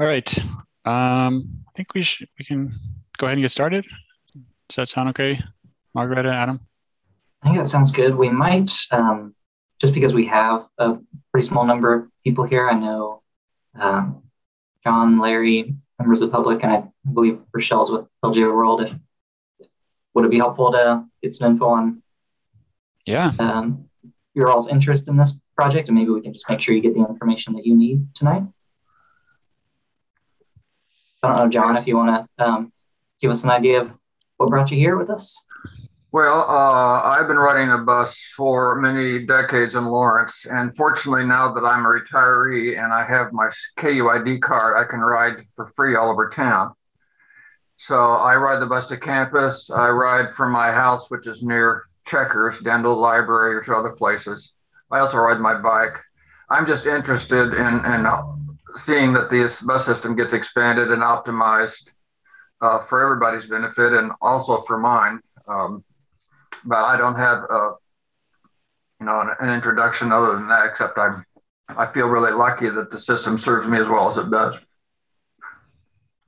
All right. Um, I think we should we can go ahead and get started. Does that sound okay, Margareta, Adam? I think that sounds good. We might, um, just because we have a pretty small number of people here. I know um, John, Larry, members of the public, and I believe Rochelle's with LJWorld. If would it be helpful to get some info on yeah um, your all's interest in this project, and maybe we can just make sure you get the information that you need tonight. I don't know, John, if you want to um, give us an idea of what brought you here with us. Well, uh, I've been riding a bus for many decades in Lawrence, and fortunately, now that I'm a retiree and I have my KUID card, I can ride for free all over town. So I ride the bus to campus. I ride from my house, which is near Checkers, down library or to other places. I also ride my bike. I'm just interested in, in seeing that this bus system gets expanded and optimized uh, for everybody's benefit and also for mine. Um, but I don't have a, uh, you know, an, an, introduction other than that, except I'm, I feel really lucky that the system serves me as well as it does.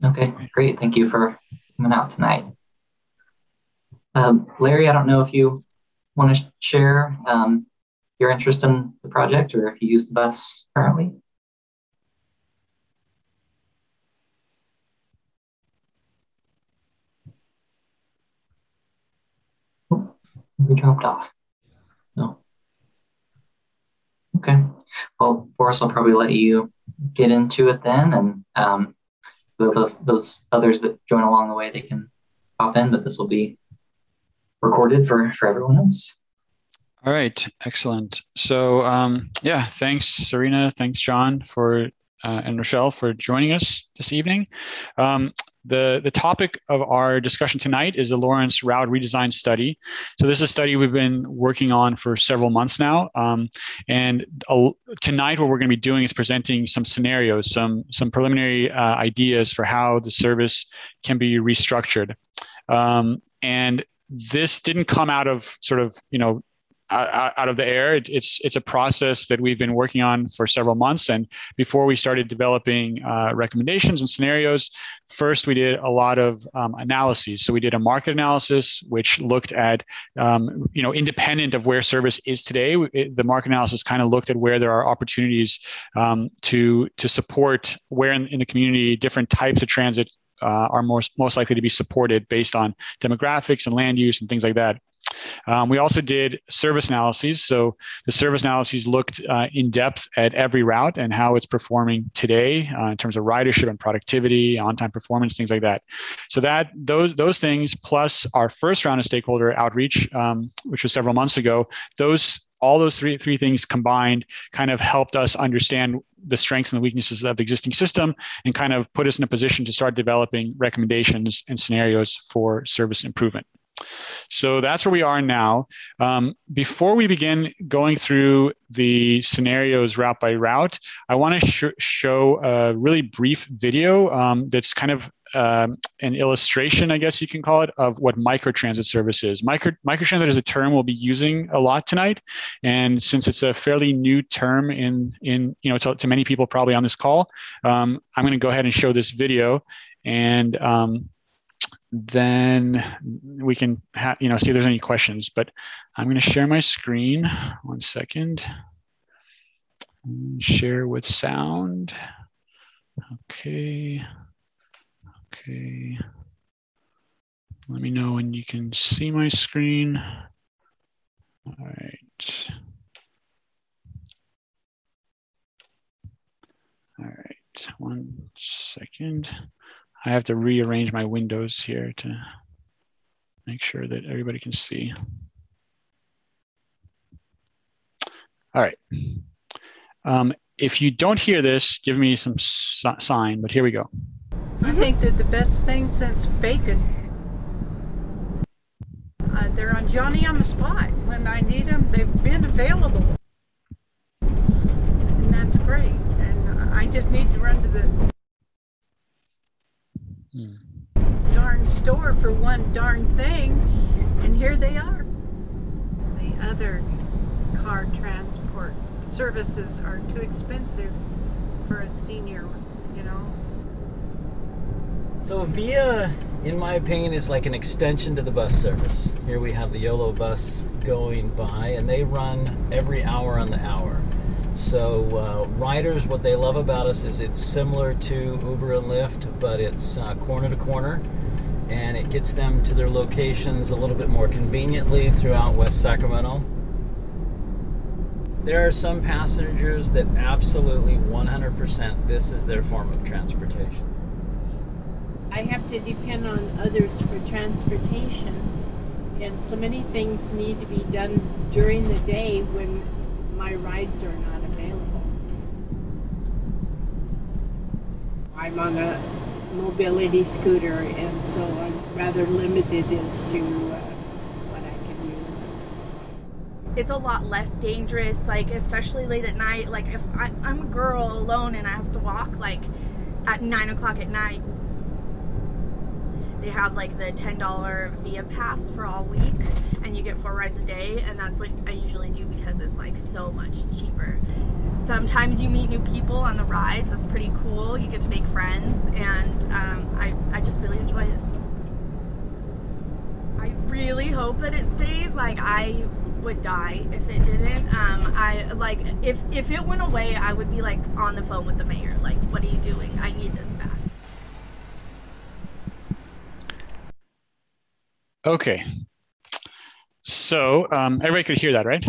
Okay, great. Thank you for coming out tonight. Um, Larry, I don't know if you want to share um, your interest in the project or if you use the bus currently. We dropped off. No. Okay. Well, Boris, I'll probably let you get into it then, and um, those those others that join along the way, they can pop in, but this will be recorded for for everyone else. All right, excellent. So um, yeah, thanks, Serena. Thanks, John, for uh, and Rochelle for joining us this evening. Um, the, the topic of our discussion tonight is the Lawrence Route Redesign Study. So this is a study we've been working on for several months now. Um, and uh, tonight what we're going to be doing is presenting some scenarios, some, some preliminary uh, ideas for how the service can be restructured. Um, and this didn't come out of sort of, you know, out of the air. it's it's a process that we've been working on for several months. And before we started developing uh, recommendations and scenarios, first we did a lot of um, analyses. So we did a market analysis, which looked at um, you know independent of where service is today. It, the market analysis kind of looked at where there are opportunities um, to to support where in, in the community different types of transit uh, are most most likely to be supported based on demographics and land use and things like that. Um, we also did service analyses. So the service analyses looked uh, in depth at every route and how it's performing today uh, in terms of ridership and productivity, on-time performance, things like that. So that those those things plus our first round of stakeholder outreach, um, which was several months ago, those all those three three things combined kind of helped us understand the strengths and the weaknesses of the existing system and kind of put us in a position to start developing recommendations and scenarios for service improvement. So that's where we are now. Um, before we begin going through the scenarios route by route, I want to sh- show a really brief video um, that's kind of um, an illustration, I guess you can call it, of what microtransit service is. Micro, microtransit is a term we'll be using a lot tonight, and since it's a fairly new term in in you know to, to many people probably on this call, um, I'm going to go ahead and show this video, and um, then we can have, you know, see if there's any questions, but I'm going to share my screen. One second. Share with sound. Okay. Okay. Let me know when you can see my screen. All right. All right, one second. I have to rearrange my windows here to make sure that everybody can see. All right. Um, if you don't hear this, give me some sign, but here we go. I think they're the best thing since bacon. Uh, they're on Johnny on the spot. When I need them, they've been available. And that's great. And I just need to run to the Hmm. darn store for one darn thing, and here they are. The other car transport services are too expensive for a senior, you know. So Via, in my opinion, is like an extension to the bus service. Here we have the YOLO bus going by, and they run every hour on the hour. So uh, riders, what they love about us is it's similar to Uber and Lyft, but it's uh, corner to corner, and it gets them to their locations a little bit more conveniently throughout West Sacramento. There are some passengers that absolutely 100% this is their form of transportation. I have to depend on others for transportation, and so many things need to be done during the day when my rides are not available. I'm on a mobility scooter, and so I'm rather limited as to uh, what I can use. it's a lot less dangerous like especially late at night like if I, i'm a girl alone and i have to walk like at nine o'clock at night they have like the $10 via pass for all week and you get four rides a day and that's what i usually do because it's like so much cheaper sometimes you meet new people on the rides that's pretty cool you get to make friends and um, I, I just really enjoy it I really hope that it stays. Like I would die if it didn't. Um, I like if if it went away, I would be like on the phone with the mayor. Like, what are you doing? I need this back. Okay. So um, everybody could hear that, right?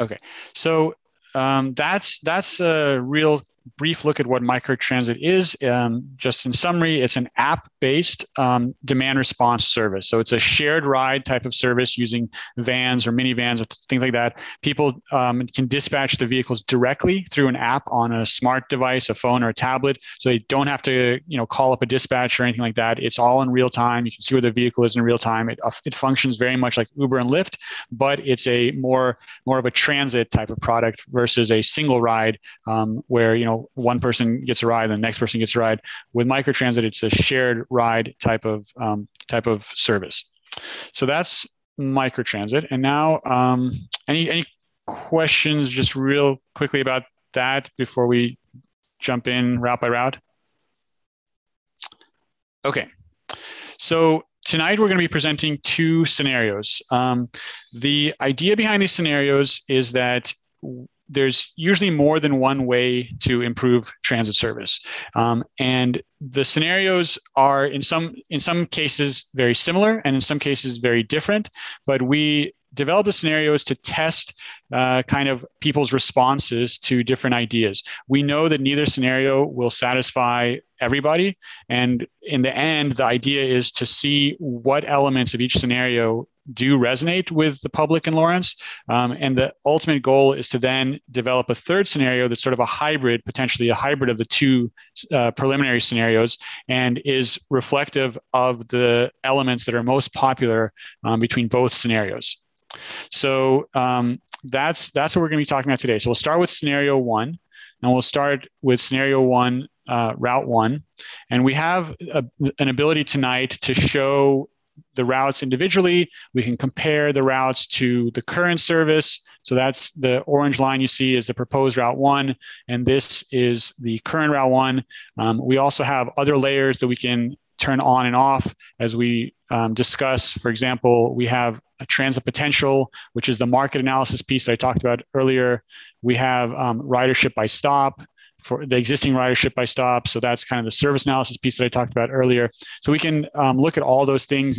Okay. So um, that's that's a real brief look at what microtransit is. Um, just in summary, it's an app-based um, demand response service. So it's a shared ride type of service using vans or minivans or things like that. People um, can dispatch the vehicles directly through an app on a smart device, a phone or a tablet. So they don't have to, you know, call up a dispatch or anything like that. It's all in real time. You can see where the vehicle is in real time. It, it functions very much like Uber and Lyft, but it's a more more of a transit type of product versus a single ride um, where you know one person gets a ride and the next person gets a ride. With microtransit, it's a shared ride type of um, type of service. So that's microtransit. And now, um, any any questions, just real quickly about that before we jump in route by route? Okay. So tonight we're going to be presenting two scenarios. Um, the idea behind these scenarios is that there's usually more than one way to improve transit service um, and the scenarios are in some in some cases very similar and in some cases very different but we develop the scenarios to test uh, kind of people's responses to different ideas. We know that neither scenario will satisfy everybody. And in the end, the idea is to see what elements of each scenario do resonate with the public in Lawrence. Um, and the ultimate goal is to then develop a third scenario that's sort of a hybrid, potentially a hybrid of the two uh, preliminary scenarios, and is reflective of the elements that are most popular um, between both scenarios. So um, that's that's what we're going to be talking about today. So we'll start with scenario one, and we'll start with scenario one, uh, route one, and we have a, an ability tonight to show the routes individually. We can compare the routes to the current service. So that's the orange line you see is the proposed route one, and this is the current route one. Um, we also have other layers that we can turn on and off as we um, discuss. For example, we have a transit potential, which is the market analysis piece that I talked about earlier. We have um, ridership by stop for the existing ridership by stop. So that's kind of the service analysis piece that I talked about earlier. So we can um, look at all those things,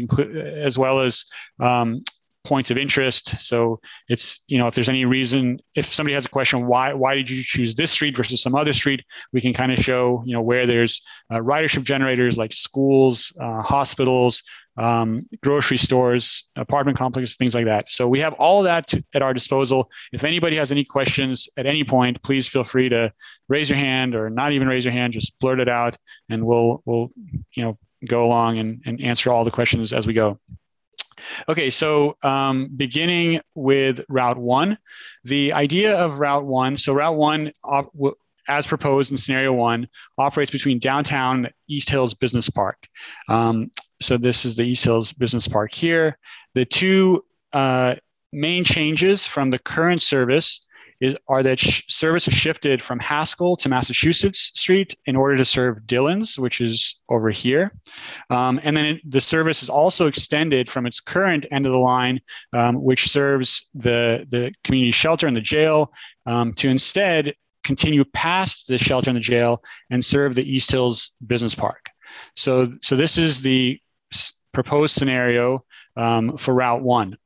as well as um, points of interest. So it's you know if there's any reason if somebody has a question why why did you choose this street versus some other street, we can kind of show you know where there's uh, ridership generators like schools, uh, hospitals, um, grocery stores, apartment complexes, things like that. So we have all that to, at our disposal. If anybody has any questions at any point, please feel free to raise your hand or not even raise your hand, just blurt it out, and we'll we'll you know go along and, and answer all the questions as we go. Okay, so um, beginning with Route 1, the idea of Route 1, so Route 1, op- as proposed in scenario one, operates between downtown East Hills Business Park. Um, so this is the East Hills Business Park here. The two uh, main changes from the current service is are that sh- service has shifted from Haskell to Massachusetts Street in order to serve Dillons, which is over here. Um, and then it, the service is also extended from its current end of the line, um, which serves the, the community shelter and the jail, um, to instead continue past the shelter and the jail and serve the East Hills Business Park. So, so this is the proposed scenario um, for Route 1.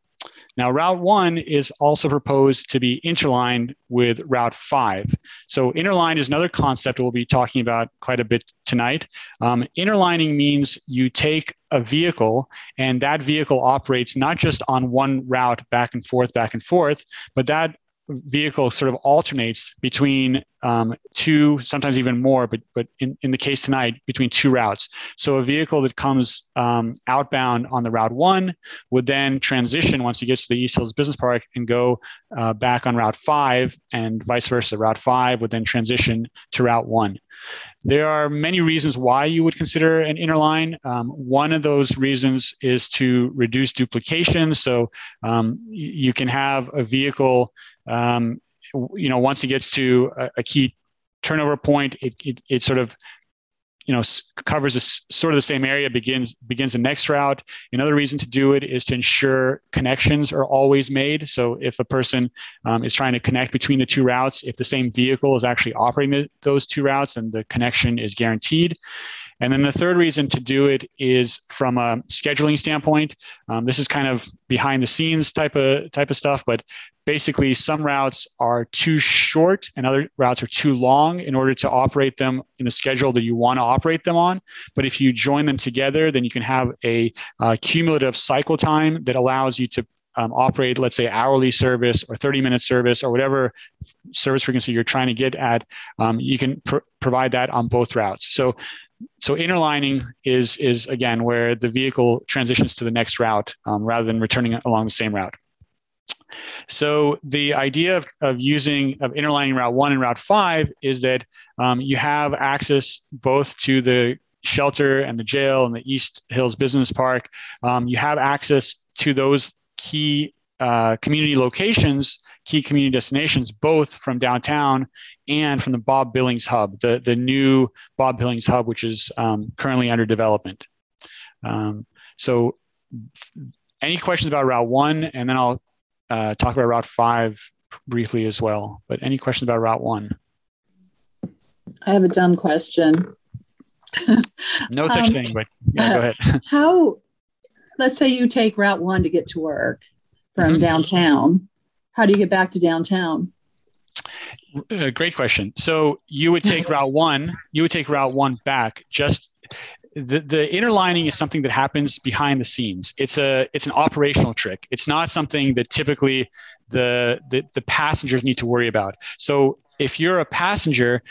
Now, Route 1 is also proposed to be interlined with Route 5. So, interline is another concept we'll be talking about quite a bit tonight. Um, interlining means you take a vehicle and that vehicle operates not just on one route back and forth, back and forth, but that vehicle sort of alternates between um, two, sometimes even more, but but in, in the case tonight, between two routes. So a vehicle that comes um, outbound on the route one would then transition once he gets to the East Hills Business Park and go uh, back on route five, and vice versa. Route five would then transition to route one. There are many reasons why you would consider an interline. Um, one of those reasons is to reduce duplication. So um, you can have a vehicle um, you know, once it gets to a, a key turnover point, it, it, it, sort of, you know, covers a, sort of the same area, begins begins the next route. Another reason to do it is to ensure connections are always made. So if a person um, is trying to connect between the two routes, if the same vehicle is actually operating the, those two routes, then the connection is guaranteed. And then the third reason to do it is from a scheduling standpoint. Um, this is kind of behind the scenes type of type of stuff, but basically some routes are too short and other routes are too long in order to operate them in the schedule that you want to operate them on. But if you join them together, then you can have a uh, cumulative cycle time that allows you to um, operate, let's say, hourly service or 30 minute service or whatever service frequency you're trying to get at, um, you can pr- provide that on both routes. So, so interlining is is again where the vehicle transitions to the next route um, rather than returning along the same route. So the idea of, of using of interlining Route One and Route Five is that um, you have access both to the shelter and the jail and the East Hills Business Park. Um, you have access to those key uh, community locations, key community destinations, both from downtown and from the Bob Billings Hub, the, the new Bob Billings Hub, which is um, currently under development. Um, so, any questions about Route 1? And then I'll uh, talk about Route 5 briefly as well. But any questions about Route 1? I have a dumb question. no such um, thing, but yeah, go ahead. how, let's say you take Route 1 to get to work from mm-hmm. downtown. How do you get back to downtown? Uh, great question. So you would take Route 1, you would take Route 1 back just the, the interlining is something that happens behind the scenes. It's a it's an operational trick. It's not something that typically the, the, the passengers need to worry about. So if you're a passenger,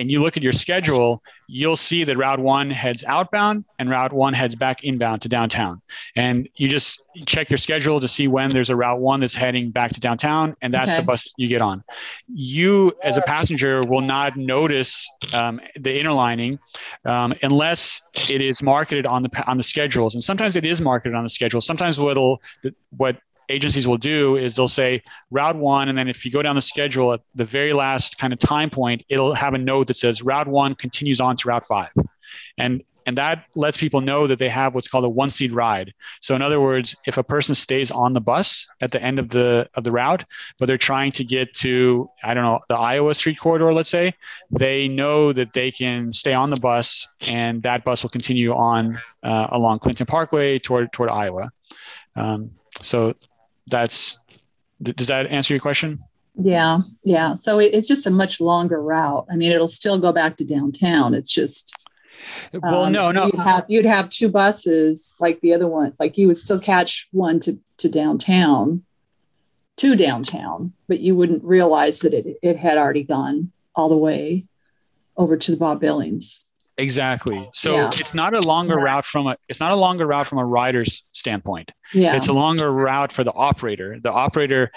and you look at your schedule, you'll see that Route 1 heads outbound and Route 1 heads back inbound to downtown. And you just check your schedule to see when there's a Route 1 that's heading back to downtown, and that's okay. the bus you get on. You, as a passenger, will not notice um, the interlining um, unless it is marketed on the on the schedules. And sometimes it is marketed on the schedule. Sometimes what'll what agencies will do is they'll say route one, and then if you go down the schedule at the very last kind of time point, it'll have a note that says route one continues on to route five, and and that lets people know that they have what's called a one seat ride. So in other words, if a person stays on the bus at the end of the of the route, but they're trying to get to I don't know the Iowa Street corridor, let's say, they know that they can stay on the bus, and that bus will continue on uh, along Clinton Parkway toward toward Iowa. Um, so that's does that answer your question? Yeah, yeah. So it, it's just a much longer route. I mean, it'll still go back to downtown. It's just well, um, no, no. You'd have, you'd have two buses like the other one. Like you would still catch one to to downtown, to downtown, but you wouldn't realize that it it had already gone all the way over to the Bob Billings. Exactly. So yeah. it's not a longer yeah. route from a it's not a longer route from a rider's standpoint. Yeah. It's a longer route for the operator. The operator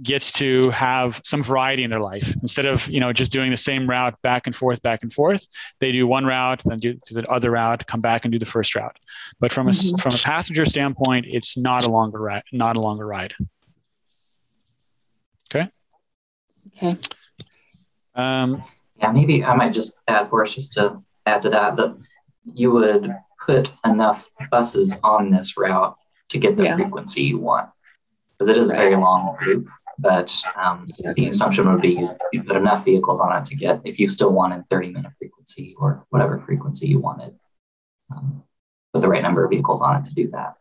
gets to have some variety in their life instead of you know just doing the same route back and forth back and forth they do one route then do the other route come back and do the first route but from a mm-hmm. from a passenger standpoint it's not a longer ride not a longer ride okay Okay. Um, Yeah, maybe I might just add, Boris, just to add to that, that you would put enough buses on this route to get the Yeah. frequency you want. Because it is a very long loop, but um, Exactly. the assumption would be you, you put enough vehicles on it to get, if you still wanted 30 minute frequency or whatever frequency you wanted, um, put the right number of vehicles on it to do that.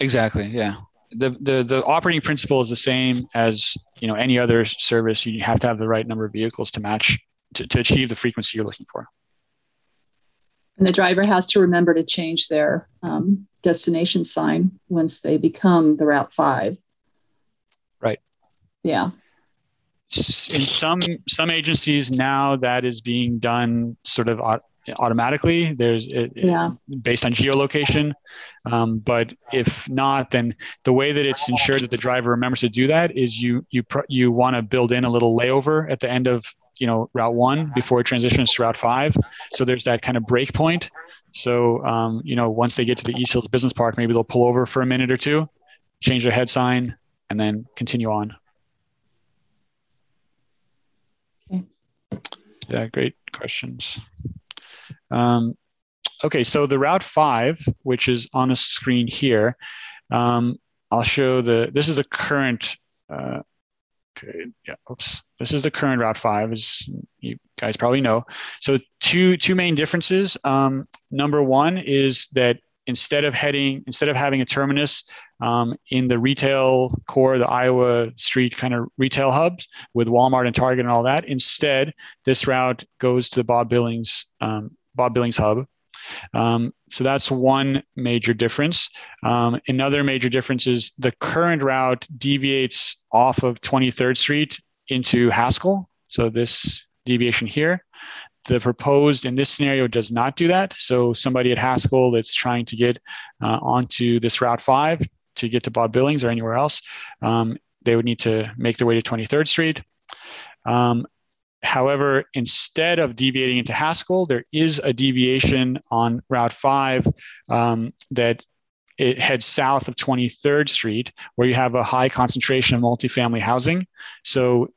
exactly. Yeah. The, the the operating principle is the same as you know any other service. You have to have the right number of vehicles to match to, to achieve the frequency you're looking for. And the driver has to remember to change their um, destination sign once they become the Route 5. Right. Yeah. In some some agencies now that is being done sort of au- automatically. There's it, it- Yeah. based on geolocation. Um, but if not, then the way that it's ensured that the driver remembers to do that is you you pr- you want to build in a little layover at the end of you know route one before it transitions to route five. So there's that kind of break point. So um, you know once they get to the East Hills Business Park, maybe they'll pull over for a minute or two, change their head sign, and then continue on. Okay. Yeah, great questions. Um, okay, so the Route 5, which is on the screen here, um, I'll show the, this is the current, uh, yeah, oops. This is the current Route 5, as you guys probably know. So two, two main differences. Um, number one is that instead of heading, instead of having a terminus um, in the retail core, the Iowa Street kind of retail hubs with Walmart and Target and all that, instead, this route goes to the Bob Billings um, Bob Billings hub. Um, so that's one major difference. Um, another major difference is the current route deviates off of 23rd Street into Haskell. So this deviation here. The proposed in this scenario does not do that. So somebody at Haskell that's trying to get uh, onto this Route 5 to get to Bob Billings or anywhere else, um, they would need to make their way to 23rd Street. Um, However, instead of deviating into Haskell, there is a deviation on Route 5 um, that it heads south of 23rd Street, where you have a high concentration of multifamily housing. So,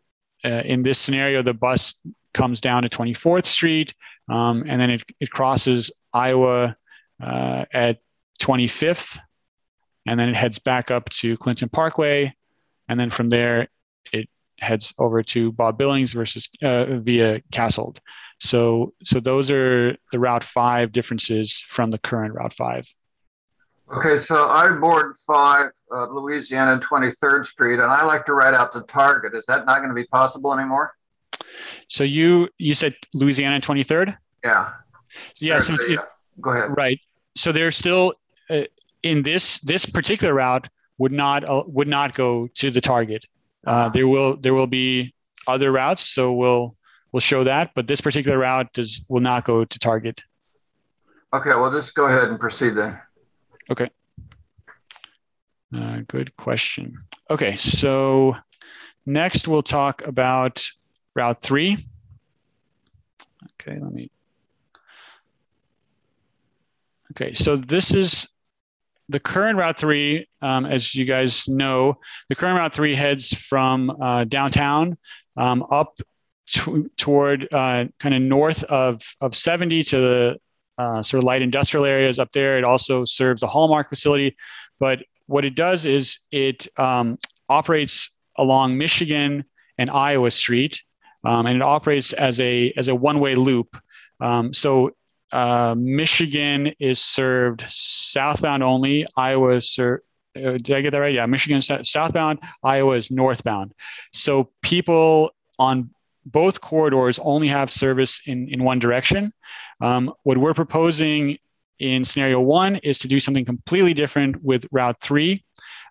uh, in this scenario, the bus comes down to 24th Street, um, and then it, it crosses Iowa uh, at 25th, and then it heads back up to Clinton Parkway, and then from there, it heads over to Bob Billings versus uh, via Haskell. So, so those are the Route Five differences from the current Route Five. Okay, so I board five uh, Louisiana 23rd Street, and I like to ride out to Target. Is that not going to be possible anymore? So you you said Louisiana Twenty Third. Yeah. Yeah. So it, go ahead. right. So they're still uh, in this this particular route would not uh, would not go to the target. Uh, there will there will be other routes, so we'll we'll show that, but this particular route does will not go to target. Okay, we'll just go ahead and proceed then. Okay. Uh, good question. Okay, so next we'll talk about Route 3. Okay, let me. Okay, so this is the current Route 3. Um, as you guys know, the current Route 3 heads from uh, downtown um, up to, toward uh, kind of north of, of 70 to the uh, sort of light industrial areas up there. It also serves the Hallmark facility, but what it does is it um, operates along Michigan and Iowa Street, um, and it operates as a as a one way loop. Um, so uh, Michigan is served southbound only. Iowa is served. Uh, did I get that right? Yeah, Michigan southbound. Iowa is northbound. So people on both corridors only have service in in one direction. Um, what we're proposing in scenario one is to do something completely different with Route 3.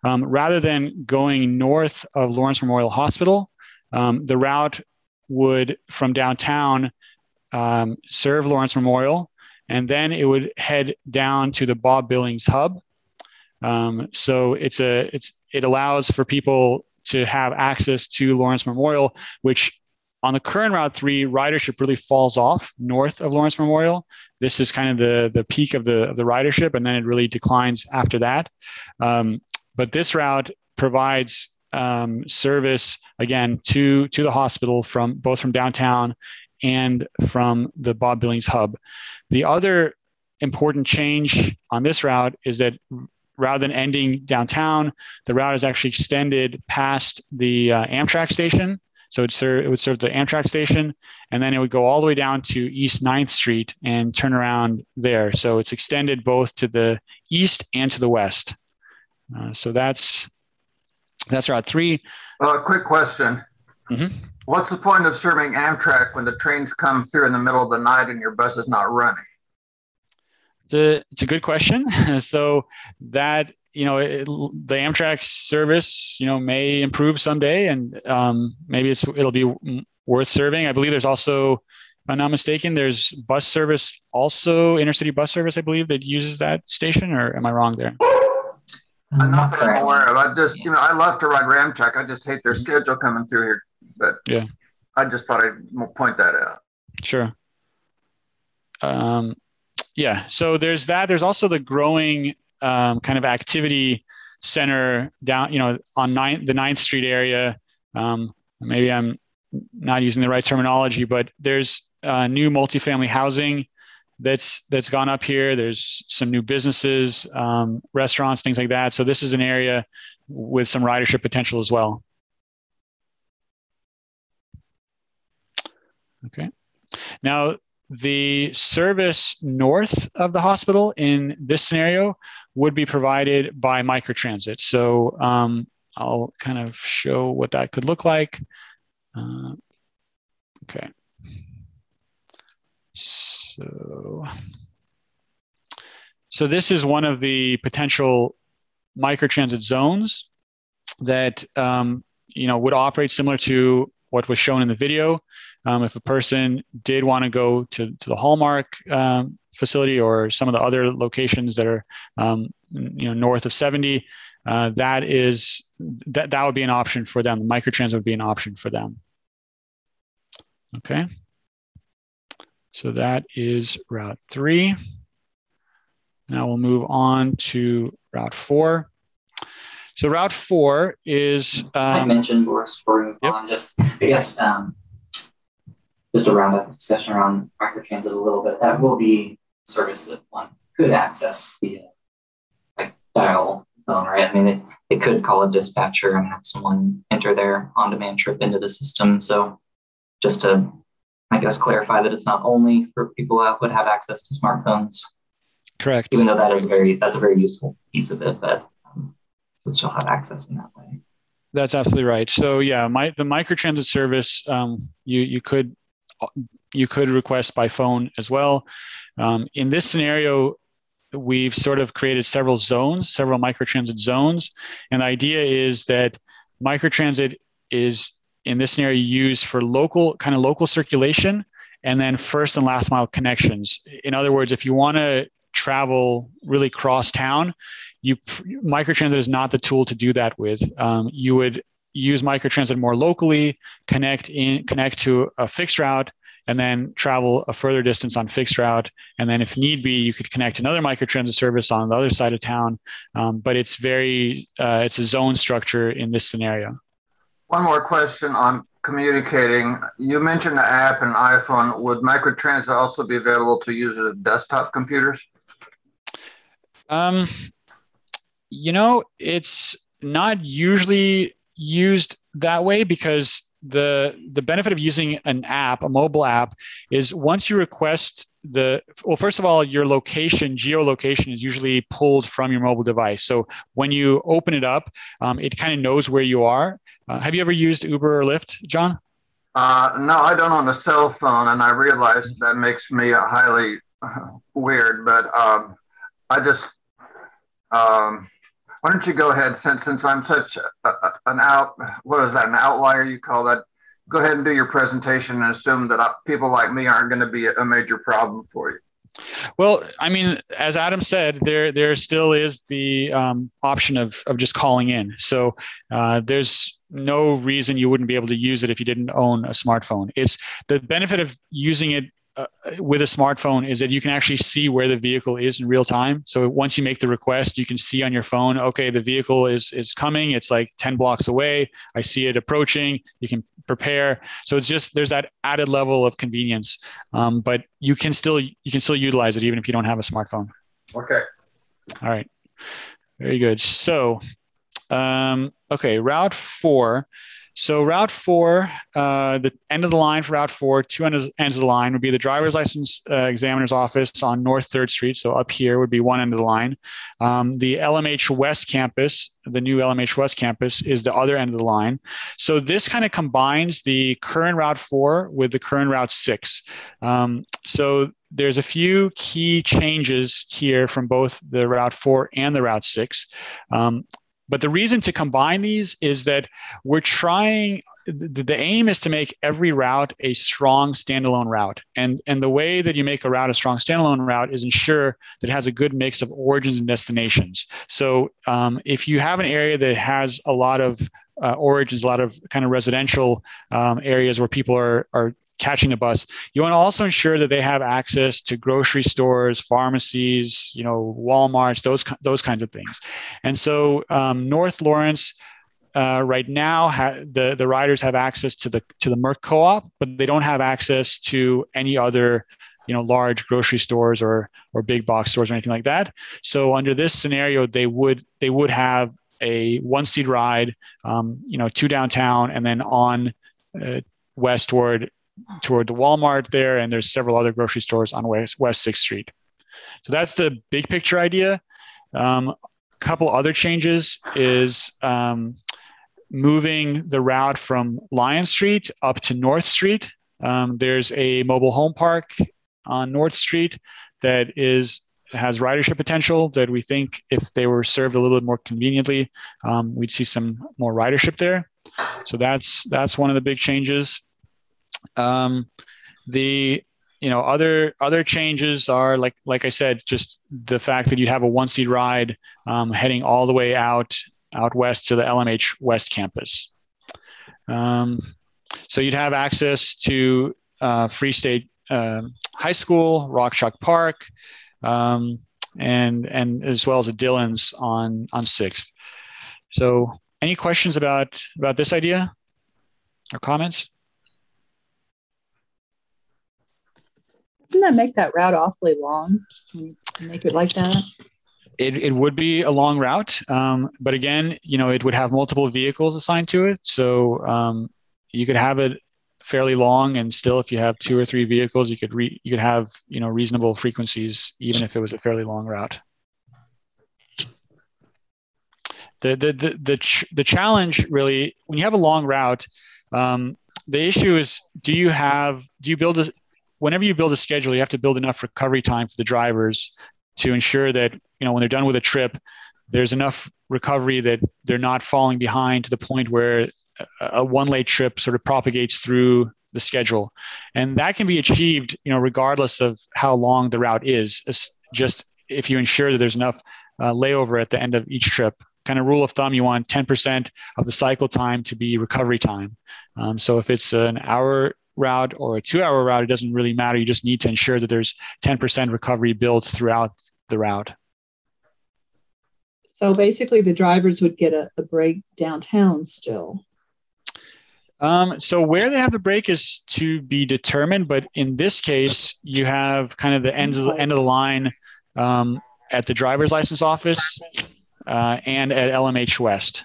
Um, rather than going north of Lawrence Memorial Hospital, um, the route would from downtown um, serve Lawrence Memorial, and then it would head down to the Bob Billings hub. Um, so it's a it's it allows for people to have access to Lawrence Memorial, which on the current Route 3, ridership really falls off north of Lawrence Memorial. This is kind of the, the peak of the, of the ridership, and then it really declines after that. Um, but this route provides um, service again to to the hospital from both from downtown and from the Bob Billings hub. The other important change on this route is that rather than ending downtown, the route is actually extended past the uh, Amtrak station. So it, serve, it would serve the Amtrak station, and then it would go all the way down to East 9th Street and turn around there. So it's extended both to the east and to the west. Uh, so that's that's Route Three. Uh, quick question. Mm-hmm. What's the point of serving Amtrak when the trains come through in the middle of the night and your bus is not running? The, it's a good question. so that you know it, the Amtrak service you know may improve someday, and um, maybe it's it'll be worth serving. I believe there's also, if I'm not mistaken, there's bus service also intercity bus service. I believe that uses that station, or am I wrong there? I'm not that I'm aware of. I just, you know, I love to ride Amtrak. I just hate their mm-hmm. schedule coming through here. But yeah, I just thought I'd point that out. Sure. Um, yeah. So there's that. There's also the growing um, kind of activity center down, you know, on ninth, the Ninth Street area. Um, maybe I'm not using the right terminology, but there's uh, new multifamily housing that's that's gone up here. There's some new businesses, um, restaurants, things like that. So this is an area with some ridership potential as well. Okay. Now the service north of the hospital in this scenario would be provided by microtransit. So um, I'll kind of show what that could look like. Uh, okay. So, so this is one of the potential microtransit zones that um, you know would operate similar to what was shown in the video. Um, if a person did want to go to, to the Hallmark um, facility or some of the other locations that are um, you know north of 70, uh, that is that that would be an option for them. The microtransit would be an option for them. Okay. So that is route three. Now we'll move on to route four. So route four is. Um, I mentioned Boris for yep. just I guess um, just to round up discussion around microtransit a little bit. That will be service that one could access via like dial phone, right? I mean, they, they could call a dispatcher and have someone enter their on-demand trip into the system. So just to I guess clarify that it's not only for people that would have access to smartphones. Correct. Even though that is very that's a very useful piece of it, but still have access in that way. That's absolutely right. So yeah, my the microtransit service um, you you could you could request by phone as well. Um, in this scenario, we've sort of created several zones, several microtransit zones, and the idea is that microtransit is in this scenario used for local kind of local circulation and then first and last mile connections. In other words, if you want to travel really cross town, you microtransit is not the tool to do that with. Um, you would use microtransit more locally, connect in connect to a fixed route, and then travel a further distance on fixed route. And then, if need be, you could connect another microtransit service on the other side of town. Um, but it's very uh, it's a zone structure in this scenario. One more question on communicating. You mentioned the app and iPhone. Would microtransit also be available to users of desktop computers? Um, you know, it's not usually used that way because the the benefit of using an app, a mobile app, is once you request the well, first of all, your location, geolocation, is usually pulled from your mobile device. So when you open it up, um, it kind of knows where you are. Uh, have you ever used Uber or Lyft, John? Uh, no, I don't on a cell phone, and I realize that makes me highly uh, weird. But um, I just um, why don't you go ahead since since I'm such a, an out what is that an outlier you call that go ahead and do your presentation and assume that uh, people like me aren't going to be a major problem for you well, I mean, as Adam said, there there still is the um, option of of just calling in. So uh, there's no reason you wouldn't be able to use it if you didn't own a smartphone. It's the benefit of using it uh, with a smartphone is that you can actually see where the vehicle is in real time. So once you make the request, you can see on your phone, okay, the vehicle is is coming. It's like 10 blocks away. I see it approaching. You can prepare. So it's just there's that added level of convenience. Um, but you can still you can still utilize it even if you don't have a smartphone. Okay. All right. Very good. So um, okay, route four. So Route 4, uh, the end of the line for Route 4, two ends, ends of the line would be the driver's license uh, examiner's office on North 3rd Street. So up here would be one end of the line. Um, the LMH West campus, the new LMH West campus, is the other end of the line. So this kind of combines the current Route 4 with the current Route 6. Um, so there's a few key changes here from both the Route 4 and the Route 6. Um, but the reason to combine these is that we're trying the, the, aim is to make every route a strong standalone route. And, and the way that you make a route a strong standalone route is ensure that it has a good mix of origins and destinations. So um, if you have an area that has a lot of uh, origins, a lot of kind of residential um, areas where people are, are catching the bus. You want to also ensure that they have access to grocery stores, pharmacies, you know, Walmarts, those those kinds of things. And so um, North Lawrence. Uh, right now, ha- the the riders have access to the to the Merc Co-op, but they don't have access to any other you know large grocery stores or or big box stores or anything like that so under this scenario they would they would have a one seat ride um, you know to downtown and then on uh, the Walmart there, and there's several other grocery stores on West West Sixth Street. So that's the big picture idea. Um, a couple other changes is um, moving the route from Lyon Street up to North Street. Um, there's a mobile home park on North Street that is has ridership potential that we think if they were served a little bit more conveniently, um, we'd see some more ridership there. So that's that's one of the big changes. Um, the you know other other changes are like like I said, just the fact that you have a one seat ride um, heading all the way out out west to the LMH West campus. Um, so you'd have access to uh, Free State uh, High School, Rock Park, um, and and as well as the Dillons on on Sixth. So, any questions about about this idea or comments? Doesn't that make that route awfully long? Make it like that? It, it would be a long route, um, but again, you know, it would have multiple vehicles assigned to it. So um, you could have it fairly long, and still, if you have two or three vehicles, you could re- you could have you know reasonable frequencies, even if it was a fairly long route. The the the the, ch- the challenge really when you have a long route, um, the issue is do you have do you build a whenever you build a schedule, you have to build enough recovery time for the drivers to ensure that you know when they're done with a trip, there's enough recovery that they're not falling behind to the point where a one late trip sort of propagates through the schedule, and that can be achieved you know regardless of how long the route is. It's just if you ensure that there's enough uh, layover at the end of each trip. Kind of rule of thumb, you want 10% of the cycle time to be recovery time. Um, so if it's an hour route or a two hour route, it doesn't really matter. You just need to ensure that there's 10% recovery built throughout the route. So basically, the drivers would get a, a break downtown still. Um, so where they have the break is to be determined, but in this case, you have kind of the ends of the end of the line um, at the driver's license office uh, and at LMH West.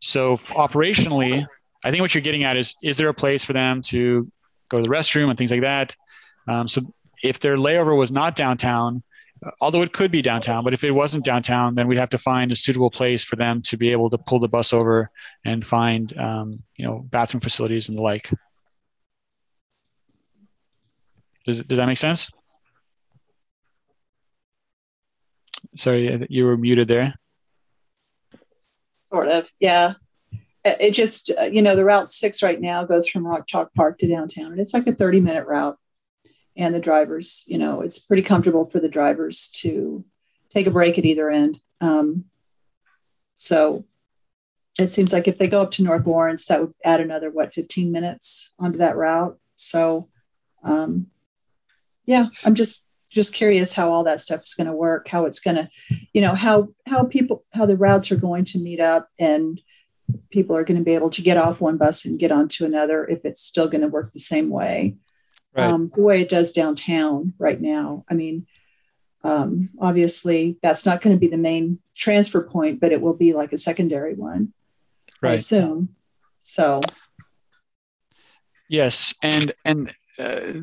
So operationally, I think what you're getting at is is there a place for them to go to the restroom and things like that? Um, so if their layover was not downtown, although it could be downtown, but if it wasn't downtown, then we'd have to find a suitable place for them to be able to pull the bus over and find um, you know bathroom facilities and the like. Does does that make sense? Sorry, you were muted there. Sort of, yeah it just uh, you know the route six right now goes from rock chalk park to downtown and it's like a 30 minute route. And the drivers you know it's pretty comfortable for the drivers to take a break at either end. Um, so it seems like if they go up to north lawrence that would add another what 15 minutes onto that route. So um, yeah, I'm just just curious how all that stuff is going to work, how it's going to, you know, how how people how the routes are going to meet up and people are going to be able to get off one bus and get onto another if it's still going to work the same way. Right. Um, the way it does downtown right now. I mean, um, obviously that's not going to be the main transfer point, but it will be like a secondary one. Right. I assume. So. Yes, and and uh,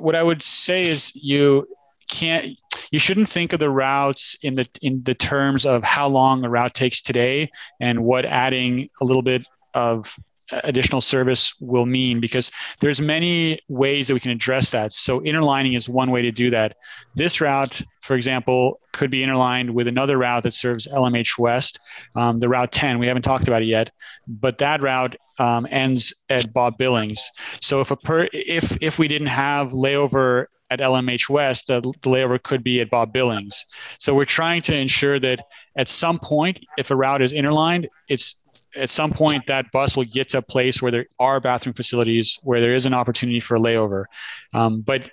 what I would say is you can't you shouldn't think of the routes in the in the terms of how long a route takes today and what adding a little bit of additional service will mean because there's many ways that we can address that. So interlining is one way to do that. This route for example could be interlined with another route that serves lmh west um, the route 10 we haven't talked about it yet but that route um, ends at bob billings. So if a per if if we didn't have layover at LMH West, the, the layover could be at Bob Billings. So we're trying to ensure that at some point, if a route is interlined, it's at some point that bus will get to a place where there are bathroom facilities where there is an opportunity for a layover um, but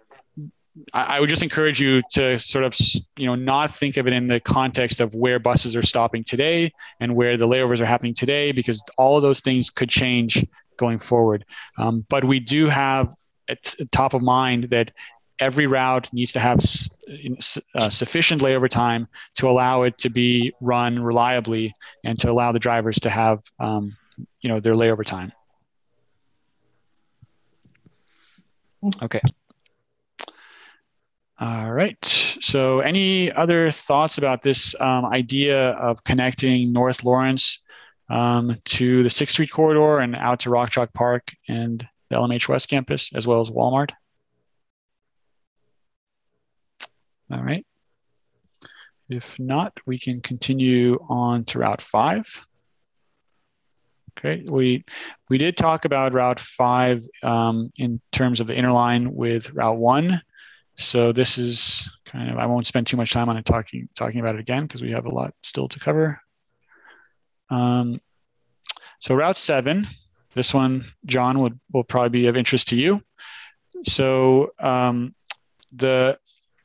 I, I would just encourage you to sort of you know not think of it in the context of where buses are stopping today and where the layovers are happening today because all of those things could change going forward um, but we do have at top of mind that every route needs to have uh, sufficient layover time to allow it to be run reliably and to allow the drivers to have um, you know their layover time. Okay. All right. So any other thoughts about this um, idea of connecting north lawrence um, to the sixth street corridor and out to rock chalk park and the lmh west campus as well as walmart All right. If not, we can continue on to Route 5. Okay, we we did talk about Route 5 um, in terms of the interline with Route 1. So this is kind of, I won't spend too much time on it talking, talking about it again because we have a lot still to cover. Um, so Route 7, this one, John, would, will probably be of interest to you. So um, the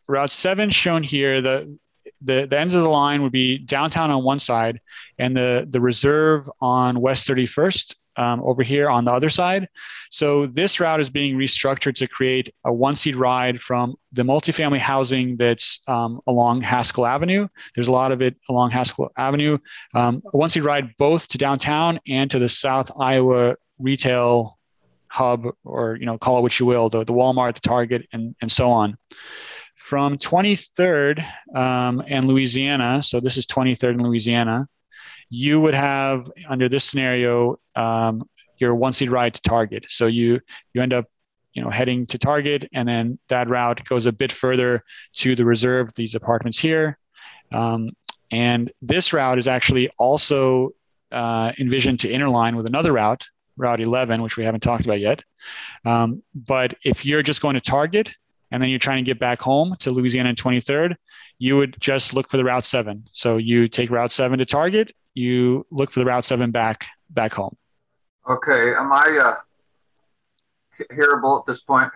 Route 7 shown here, the, the, the ends of the line would be downtown on one side and the, the reserve on West 31st um, over here on the other side. So this route is being restructured to create a one-seat ride from the multifamily housing that's um, along Haskell Avenue. There's a lot of it along Haskell Avenue. Um, a one-seat ride both to downtown and to the South Iowa retail hub, or you know, call it what you will, the, the Walmart, the Target, and, and so on. From 23rd um, and Louisiana, so this is 23rd and Louisiana, you would have under this scenario um, your one seat ride to Target. So you you end up you know heading to Target, and then that route goes a bit further to the reserve, these apartments here. Um, and this route is actually also uh, envisioned to interline with another route, Route 11, which we haven't talked about yet. Um, but if you're just going to Target, and then you're trying to get back home to Louisiana and 23rd, you would just look for the Route 7. So you take Route 7 to Target, you look for the Route 7 back back home. Okay, am I uh, hearable at this point?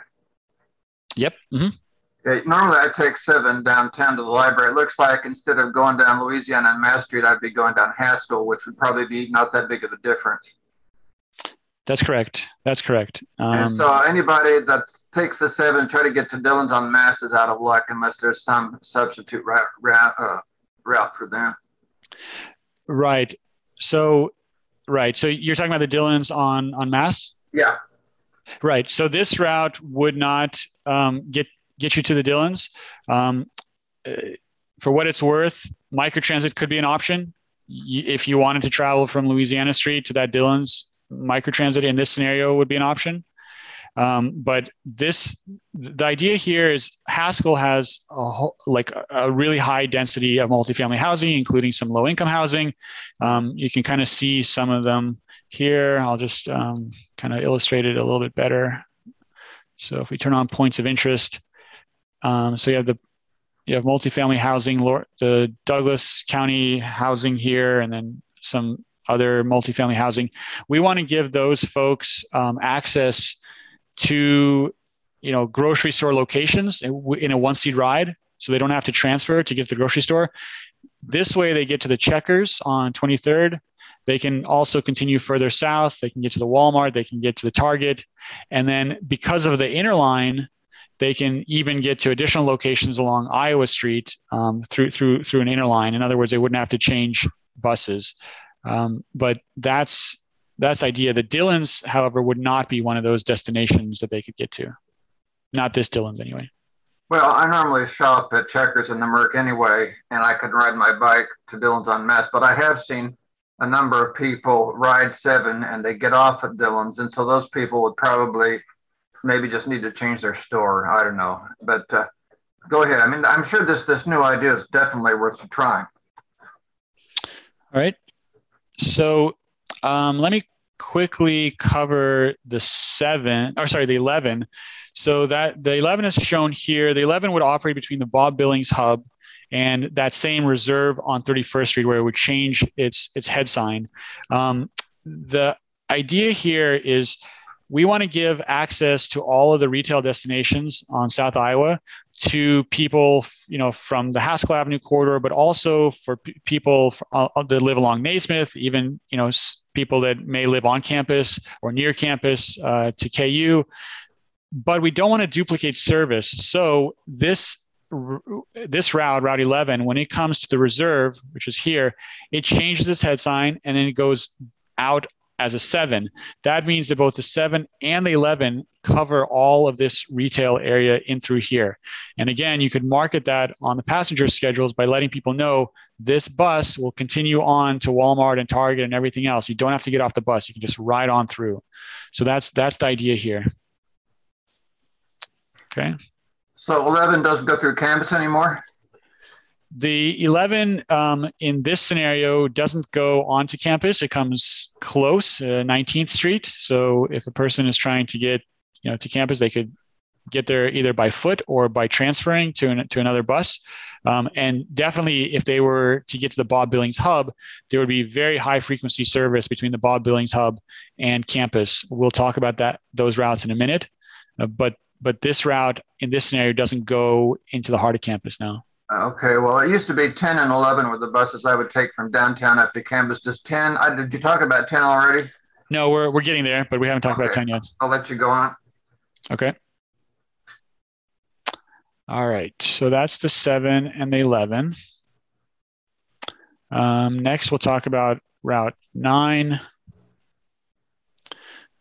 Yep. Mm-hmm. Okay, normally I take 7 downtown to the library. It looks like instead of going down Louisiana and Mass Street, I'd be going down Haskell, which would probably be not that big of a difference. That's correct. That's correct. Um, and so anybody that takes the seven try to get to Dillon's on Mass is out of luck unless there's some substitute route, route, uh, route for them. Right. So, right. So you're talking about the Dillons on on Mass. Yeah. Right. So this route would not um, get get you to the Dillons. Um, uh, for what it's worth, microtransit could be an option if you wanted to travel from Louisiana Street to that Dillons microtransit in this scenario would be an option. Um, but this, the idea here is Haskell has a whole, like a really high density of multifamily housing, including some low income housing. Um, you can kind of see some of them here. I'll just um, kind of illustrate it a little bit better. So if we turn on points of interest, um, so you have the you have multifamily housing, the Douglas County housing here, and then some other multifamily housing. We want to give those folks um, access to you know grocery store locations in a one seat ride, so they don't have to transfer to get to the grocery store. This way, they get to the Checkers on 23rd. They can also continue further south. They can get to the Walmart. They can get to the Target, and then because of the interline, they can even get to additional locations along Iowa Street um, through through through an interline. In other words, they wouldn't have to change buses. Um, but that's that's idea. The Dillons, however, would not be one of those destinations that they could get to. Not this Dillons, anyway. Well, I normally shop at Checkers in the Merc anyway, and I can ride my bike to Dillons on Mass. But I have seen a number of people ride seven and they get off at Dillons, and so those people would probably maybe just need to change their store. I don't know, but uh, go ahead. I mean, I'm sure this this new idea is definitely worth trying. All right. So um, let me quickly cover the seven, or sorry, the 11. So that the 11 is shown here. The 11 would operate between the Bob Billings hub and that same reserve on 31st Street where it would change its its head sign. Um, the idea here is we want to give access to all of the retail destinations on South Iowa to people, you know, from the Haskell Avenue corridor, but also for p- people uh, that live along Naismith, even you know people that may live on campus or near campus uh, to KU. But we don't want to duplicate service, so this this route, Route 11, when it comes to the reserve, which is here, it changes its head sign and then it goes out as a seven. That means that both the seven and the 11 cover all of this retail area in through here. And again, you could market that on the passenger schedules by letting people know this bus will continue on to Walmart and Target and everything else. You don't have to get off the bus. You can just ride on through. So that's that's the idea here. Okay. So 11 doesn't go through campus anymore? The 11 um, in this scenario doesn't go onto campus. It comes close, uh, 19th Street. So if a person is trying to get you know to campus, they could get there either by foot or by transferring to an, to another bus. Um, and definitely, if they were to get to the Bob Billings hub, there would be very high frequency service between the Bob Billings hub and campus. We'll talk about that those routes in a minute. Uh, but but this route in this scenario doesn't go into the heart of campus now. Okay, well, it used to be 10 and 11 were the buses I would take from downtown up to campus. Does 10, I, did you talk about 10 already? No, we're, we're getting there, but we haven't talked okay. about 10 yet. I'll let you go on. Okay. All right, so that's the 7 and the 11. Um, next, we'll talk about Route 9.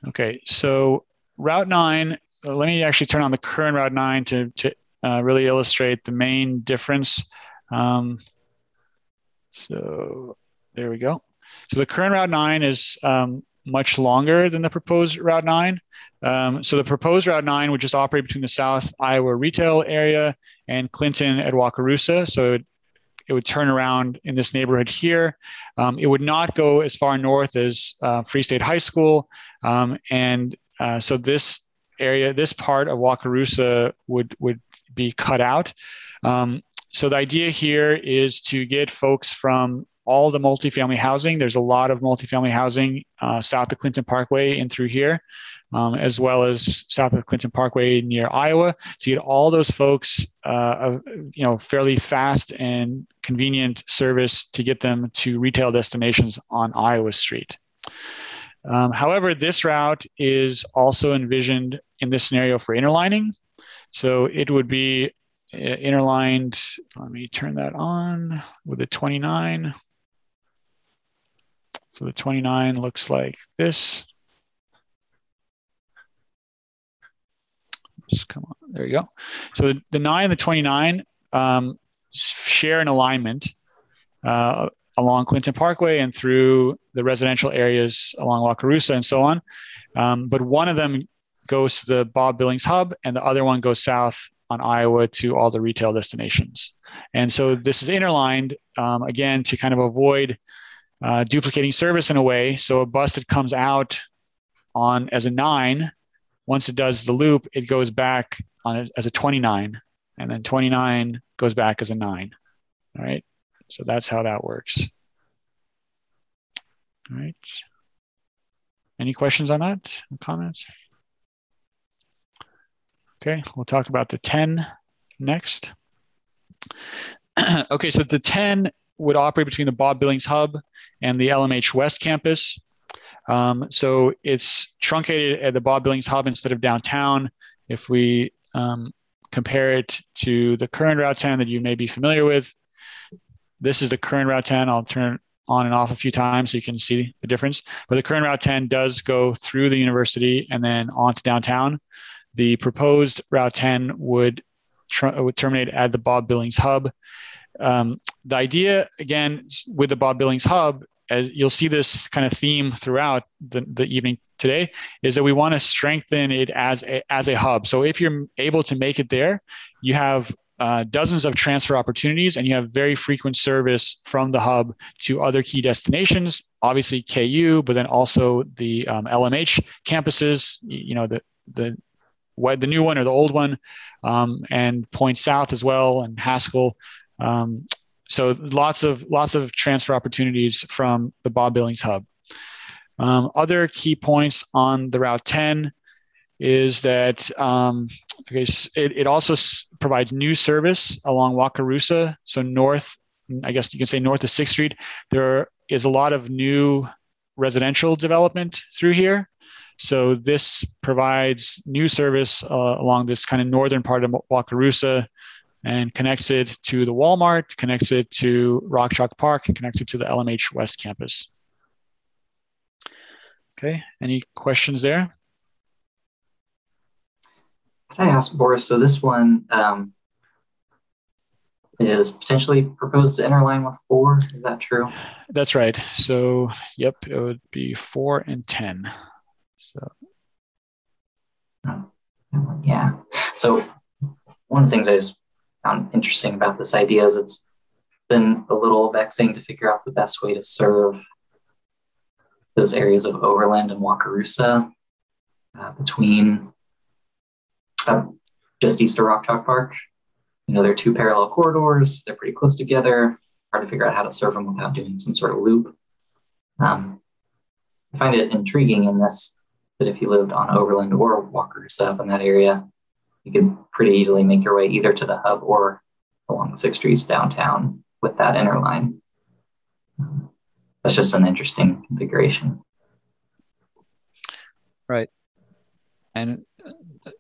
Okay, so Route 9, uh, let me actually turn on the current Route 9 to, to uh, really illustrate the main difference. Um, so there we go. So the current Route 9 is um, much longer than the proposed Route 9. Um, so the proposed Route 9 would just operate between the South Iowa retail area and Clinton at Wakarusa. So it, it would turn around in this neighborhood here. Um, it would not go as far north as uh, Free State High School. Um, and uh, so this area, this part of Wakarusa would, would be cut out. Um, so the idea here is to get folks from all the multifamily housing. There's a lot of multifamily housing uh, south of Clinton Parkway and through here, um, as well as south of Clinton Parkway near Iowa. To get all those folks, uh, you know, fairly fast and convenient service to get them to retail destinations on Iowa Street. Um, however, this route is also envisioned in this scenario for interlining. So it would be uh, interlined. Let me turn that on with a 29. So the 29 looks like this. Just come on, there you go. So the, the 9 and the 29 um, share an alignment uh, along Clinton Parkway and through the residential areas along Wakarusa and so on. Um, but one of them goes to the Bob Billings hub, and the other one goes south on Iowa to all the retail destinations. And so this is interlined um, again to kind of avoid uh, duplicating service in a way. So a bus that comes out on as a nine, once it does the loop, it goes back on a, as a 29, and then 29 goes back as a nine. All right. So that's how that works. All right. Any questions on that? Comments? Okay, we'll talk about the 10 next. okay, so the 10 would operate between the Bob Billings Hub and the LMH West campus. Um, so it's truncated at the Bob Billings Hub instead of downtown. If we um, compare it to the current Route 10 that you may be familiar with, this is the current Route 10. I'll turn on and off a few times so you can see the difference. But the current Route 10 does go through the university and then on to downtown. The proposed Route 10 would, would terminate at the Bob Billings Hub. Um, the idea, again, with the Bob Billings Hub, as you'll see this kind of theme throughout the, the evening today, is that we want to strengthen it as a, as a hub. So if you're able to make it there, you have uh, dozens of transfer opportunities and you have very frequent service from the hub to other key destinations obviously ku but then also the um, lmh campuses you know the the the new one or the old one um, and point south as well and haskell um, so lots of lots of transfer opportunities from the Bob Billings hub. Um, other key points on the Route 10 is that um, okay, it, it also s- provides new service along Wakarusa. So north, I guess you can say north of 6th Street, there is a lot of new residential development through here. So this provides new service uh, along this kind of northern part of Wakarusa and connects it to the Walmart, connects it to Rock Chalk Park, and connects it to the LMH West campus. Okay, any questions there? Can I ask Boris? So this one um, is potentially proposed to interline with four. Is that true? That's right. So, yep, it would be four and ten. Yeah. So one of the things I just found interesting about this idea is it's been a little vexing to figure out the best way to serve those areas of Overland and Wakarusa uh, between uh, just east of Rock Chalk Park. You know, they're two parallel corridors, they're pretty close together, hard to figure out how to serve them without doing some sort of loop. Um, I find it intriguing in this that if you lived on Overland or Walker up in that area, you could pretty easily make your way either to the hub or along Sixth Street downtown with that interline. That's just an interesting configuration. Right. And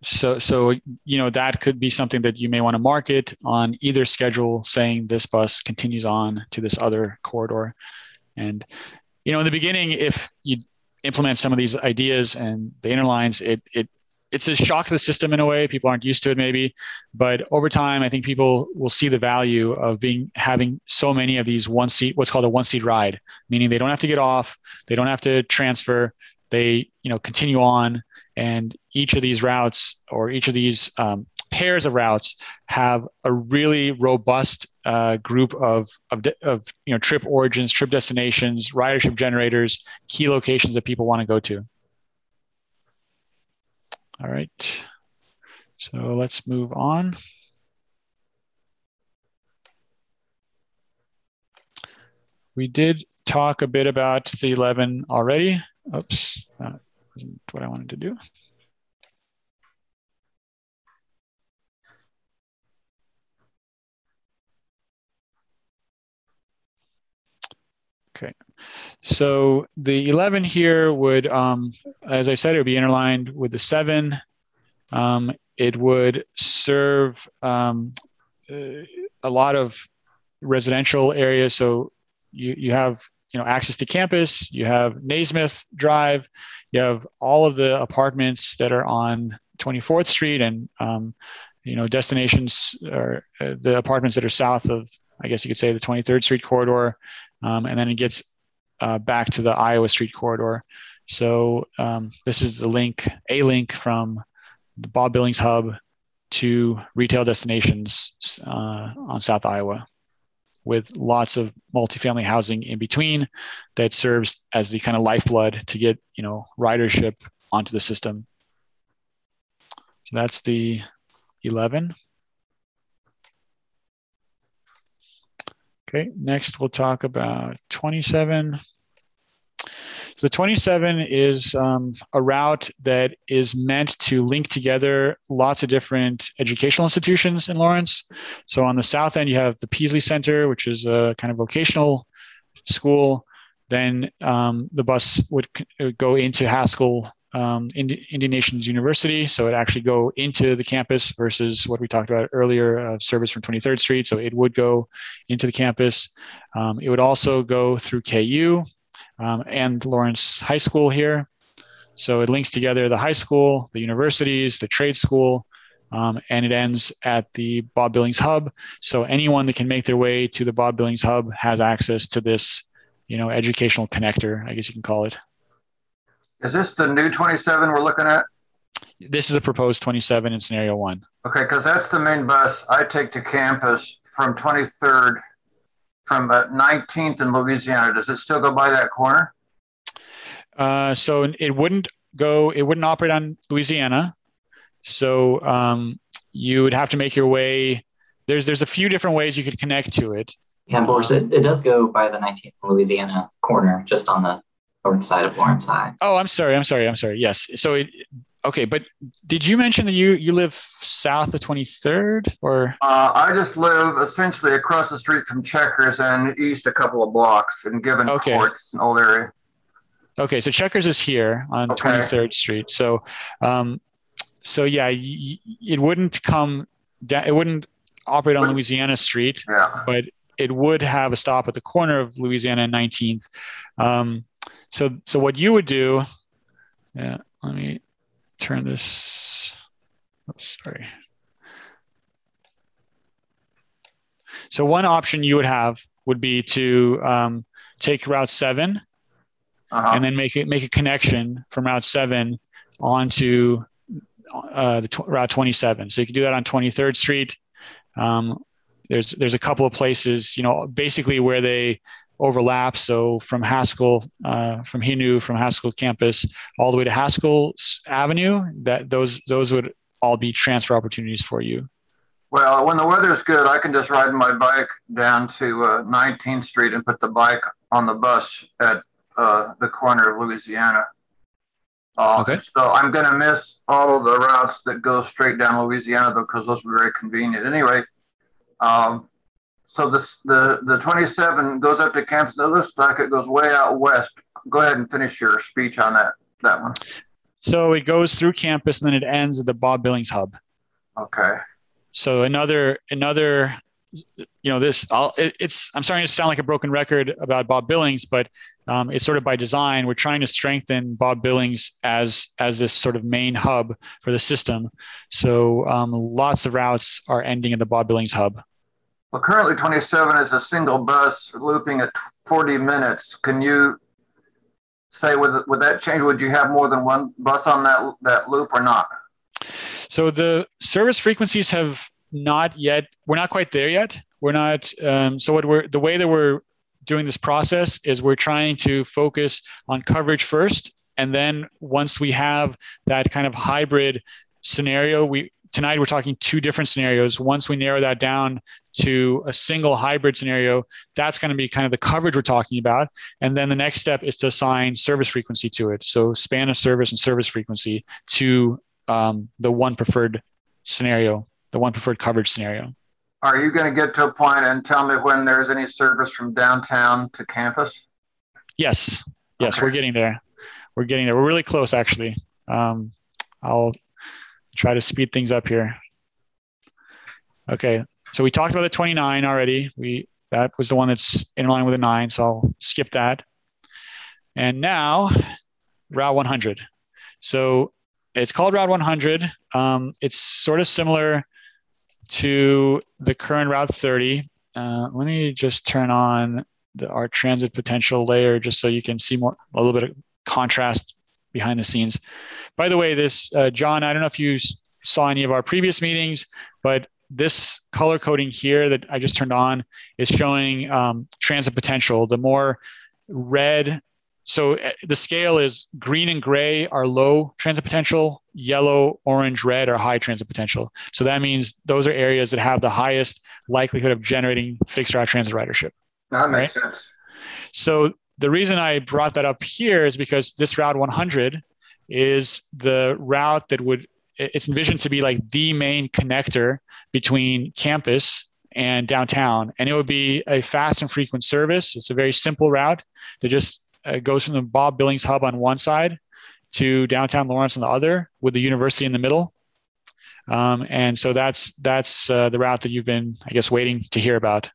so so you know that could be something that you may want to market on either schedule saying this bus continues on to this other corridor and you know in the beginning if you implement some of these ideas and the interlines it it it's a shock to the system in a way. People aren't used to it maybe, but over time, I think people will see the value of being having so many of these one seat, what's called a one seat ride, meaning they don't have to get off, they don't have to transfer, they you know continue on, and each of these routes or each of these um, pairs of routes have a really robust uh, group of, of, of you know trip origins, trip destinations, ridership generators, key locations that people want to go to. All right. So let's move on. We did talk a bit about the 11 already. Oops, that wasn't what I wanted to do. Okay, so the 11 here would, um, as I said, it would be interlined with the seven. Um, it would serve um, uh, a lot of residential areas. So you, you have you know access to campus, you have Naismith Drive, you have all of the apartments that are on 24th Street and um, you know destinations or uh, the apartments that are south of I guess you could say the 23rd Street corridor, um, and then it gets uh, back to the Iowa Street corridor. So um, this is the link, a link from the Bob Billings Hub to retail destinations uh, on South Iowa with lots of multifamily housing in between that serves as the kind of lifeblood to get you know ridership onto the system. So that's the 11. Okay, next we'll talk about 27. So the 27 is um, a route that is meant to link together lots of different educational institutions in Lawrence. So on the south end, you have the Peaslee Center, which is a kind of vocational school. Then um, the bus would go into Haskell um, Indian Nations University. So it actually go into the campus versus what we talked about earlier, uh, service from 23rd Street. So it would go into the campus. Um, it would also go through KU, um, and Lawrence High School here. So it links together the high school, the universities, the trade school, um, and it ends at the Bob Billings Hub. So anyone that can make their way to the Bob Billings Hub has access to this, you know, educational connector, I guess you can call it. Is this the new 27 we're looking at? This is a proposed 27 in scenario one. Okay, because that's the main bus I take to campus from 23rd from uh, 19th in Louisiana. Does it still go by that corner? Uh, so it wouldn't go. It wouldn't operate on Louisiana. So um, you would have to make your way. There's there's a few different ways you could connect to it. Yeah, Boris, it, it does go by the 19th Louisiana corner, just on the north side of Lawrence High. Oh, I'm sorry. I'm sorry. I'm sorry. Yes. So it, Okay, but did you mention that you you live south of 23rd or? Uh, I just live essentially across the street from Checkers and east a couple of blocks in Given okay. Court, an old area. Okay, so Checkers is here on okay. 23rd Street. So, um, so yeah, y- it wouldn't come down. It wouldn't operate on Louisiana Street, yeah. but it would have a stop at the corner of Louisiana and 19th. Um, so, so what you would do? Yeah, let me turn this, oh, sorry. So one option you would have would be to um, take Route 7 uh-huh. and then make it make a connection from Route 7 onto uh, the t- Route 27. So you can do that on 23rd Street. Um, there's there's a couple of places, you know, basically where they overlap. So from Haskell, uh, from HINU, from Haskell campus, all the way to Haskell Avenue, that those those would all be transfer opportunities for you. Well, when the weather's good, I can just ride my bike down to uh, 19th Street and put the bike on the bus at uh, the corner of Louisiana. Uh, okay. So I'm going to miss all of the routes that go straight down Louisiana, though, because those are very convenient. Anyway, um, so this, the the 27 goes up to campus. Looks like it goes way out west. Go ahead and finish your speech on that that one. So it goes through campus and then it ends at the Bob Billings Hub. Okay. So another another you know this I'll, it, it's i'm starting to sound like a broken record about bob billings but um, it's sort of by design we're trying to strengthen bob billings as as this sort of main hub for the system so um, lots of routes are ending at the bob billings hub well, currently 27 is a single bus looping at 40 minutes. Can you say with with that change, would you have more than one bus on that that loop or not? So the service frequencies have not yet. We're not quite there yet. We're not. Um, so what we're the way that we're doing this process is we're trying to focus on coverage first, and then once we have that kind of hybrid scenario, we tonight we're talking two different scenarios. Once we narrow that down to a single hybrid scenario, that's going to be kind of the coverage we're talking about. And then the next step is to assign service frequency to it. So span of service and service frequency to um, the one preferred scenario, the one preferred coverage scenario. Are you going to get to a point and tell me when there's any service from downtown to campus? Yes. Yes, okay. we're getting there. We're getting there. We're really close, actually. Um, I'll try to speed things up here. Okay, so we talked about the 29 already. We that was the one that's in line with the nine, so I'll skip that. And now, Route 100. So it's called Route 100. Um, it's sort of similar to the current Route 30. Uh, let me just turn on the, our transit potential layer just so you can see more a little bit of contrast behind the scenes. By the way, this uh, John, I don't know if you saw any of our previous meetings, but this color coding here that I just turned on is showing um, transit potential. The more red, so uh, the scale is green and gray are low transit potential, yellow, orange, red are high transit potential. So that means those are areas that have the highest likelihood of generating fixed route transit ridership. That makes right? sense. So the reason I brought that up here is because this Route 100 is the route that would it's envisioned to be like the main connector between campus and downtown. And it would be a fast and frequent service. It's a very simple route that just uh, goes from the bob billings hub on one side to downtown lawrence on the other with the university in the middle. Um, and so that's that's uh, the route that you've been i guess waiting to hear about.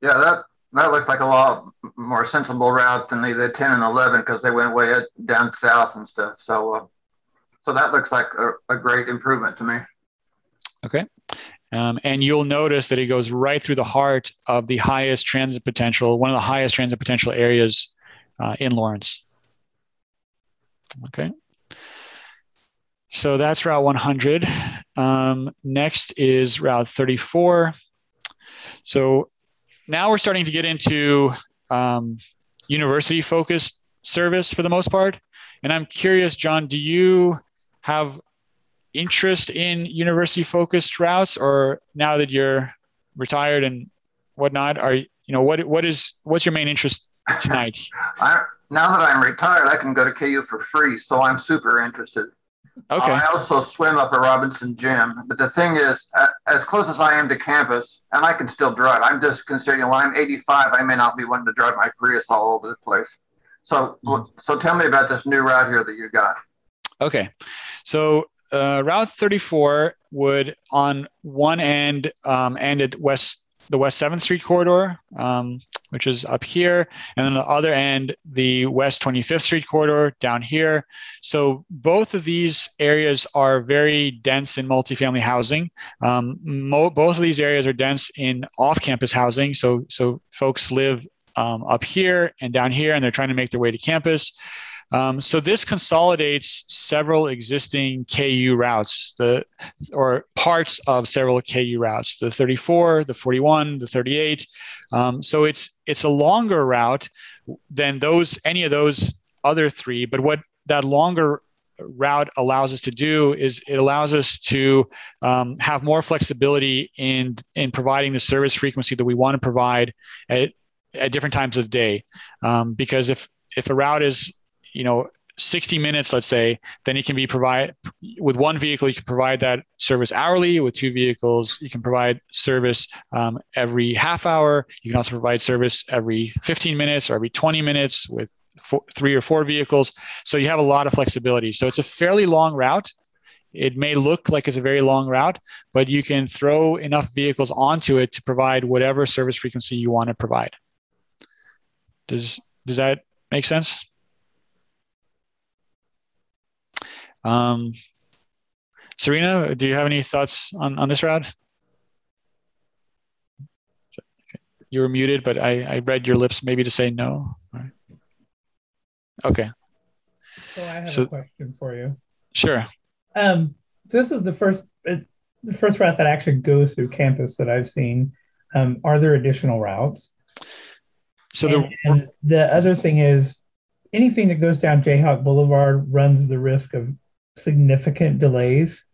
Yeah that that looks like a lot more sensible route than the, the 10 and 11 because they went way down south and stuff. So, uh, so that looks like a, a, great improvement to me. Okay. Um, and you'll notice that it goes right through the heart of the highest transit potential, one of the highest transit potential areas uh, in Lawrence. Okay. So that's Route 100. Um, next is Route 34. So now we're starting to get into um, university focused service for the most part. And I'm curious, John, do you have interest in university focused routes or now that you're retired and whatnot, are you know, what, what is, what's your main interest tonight? I, now that I'm retired, I can go to KU for free. So I'm super interested. Okay. Uh, I also swim up at Robinson Gym. But the thing is, uh, as close as I am to campus, and I can still drive, I'm just considering when I'm 85, I may not be wanting to drive my Prius all over the place. So, mm-hmm. so tell me about this new route here that you got. Okay. So, uh, Route 34 would, on one end, um, end at West the West 7th Street corridor, um, which is up here, and then the other end, the West 25th Street corridor down here. So both of these areas are very dense in multifamily housing. Um, mo- both of these areas are dense in off-campus housing. So so folks live um, up here and down here, and they're trying to make their way to campus. Um, so this consolidates several existing KU routes, the or parts of several KU routes, the 34, the 41, the 38. Um, so it's it's a longer route than those any of those other three. But what that longer route allows us to do is it allows us to um, have more flexibility in in providing the service frequency that we want to provide at, at different times of day. Um, because if if a route is you know 60 minutes let's say then you can be provide with one vehicle you can provide that service hourly. With two vehicles you can provide service um, every half hour. You can also provide service every 15 minutes or every 20 minutes with four, three or four vehicles. So you have a lot of flexibility. So it's a fairly long route. It may look like it's a very long route but you can throw enough vehicles onto it to provide whatever service frequency you want to provide. Does does that make sense Um, Serena, do you have any thoughts on, on this route? You were muted, but I, I read your lips maybe to say no. Right. Okay. So I have so, a question for you. Sure. Um, so this is the first uh, the first route that actually goes through campus that I've seen. Um, are there additional routes? So the and, and the other thing is anything that goes down Jayhawk Boulevard runs the risk of significant delays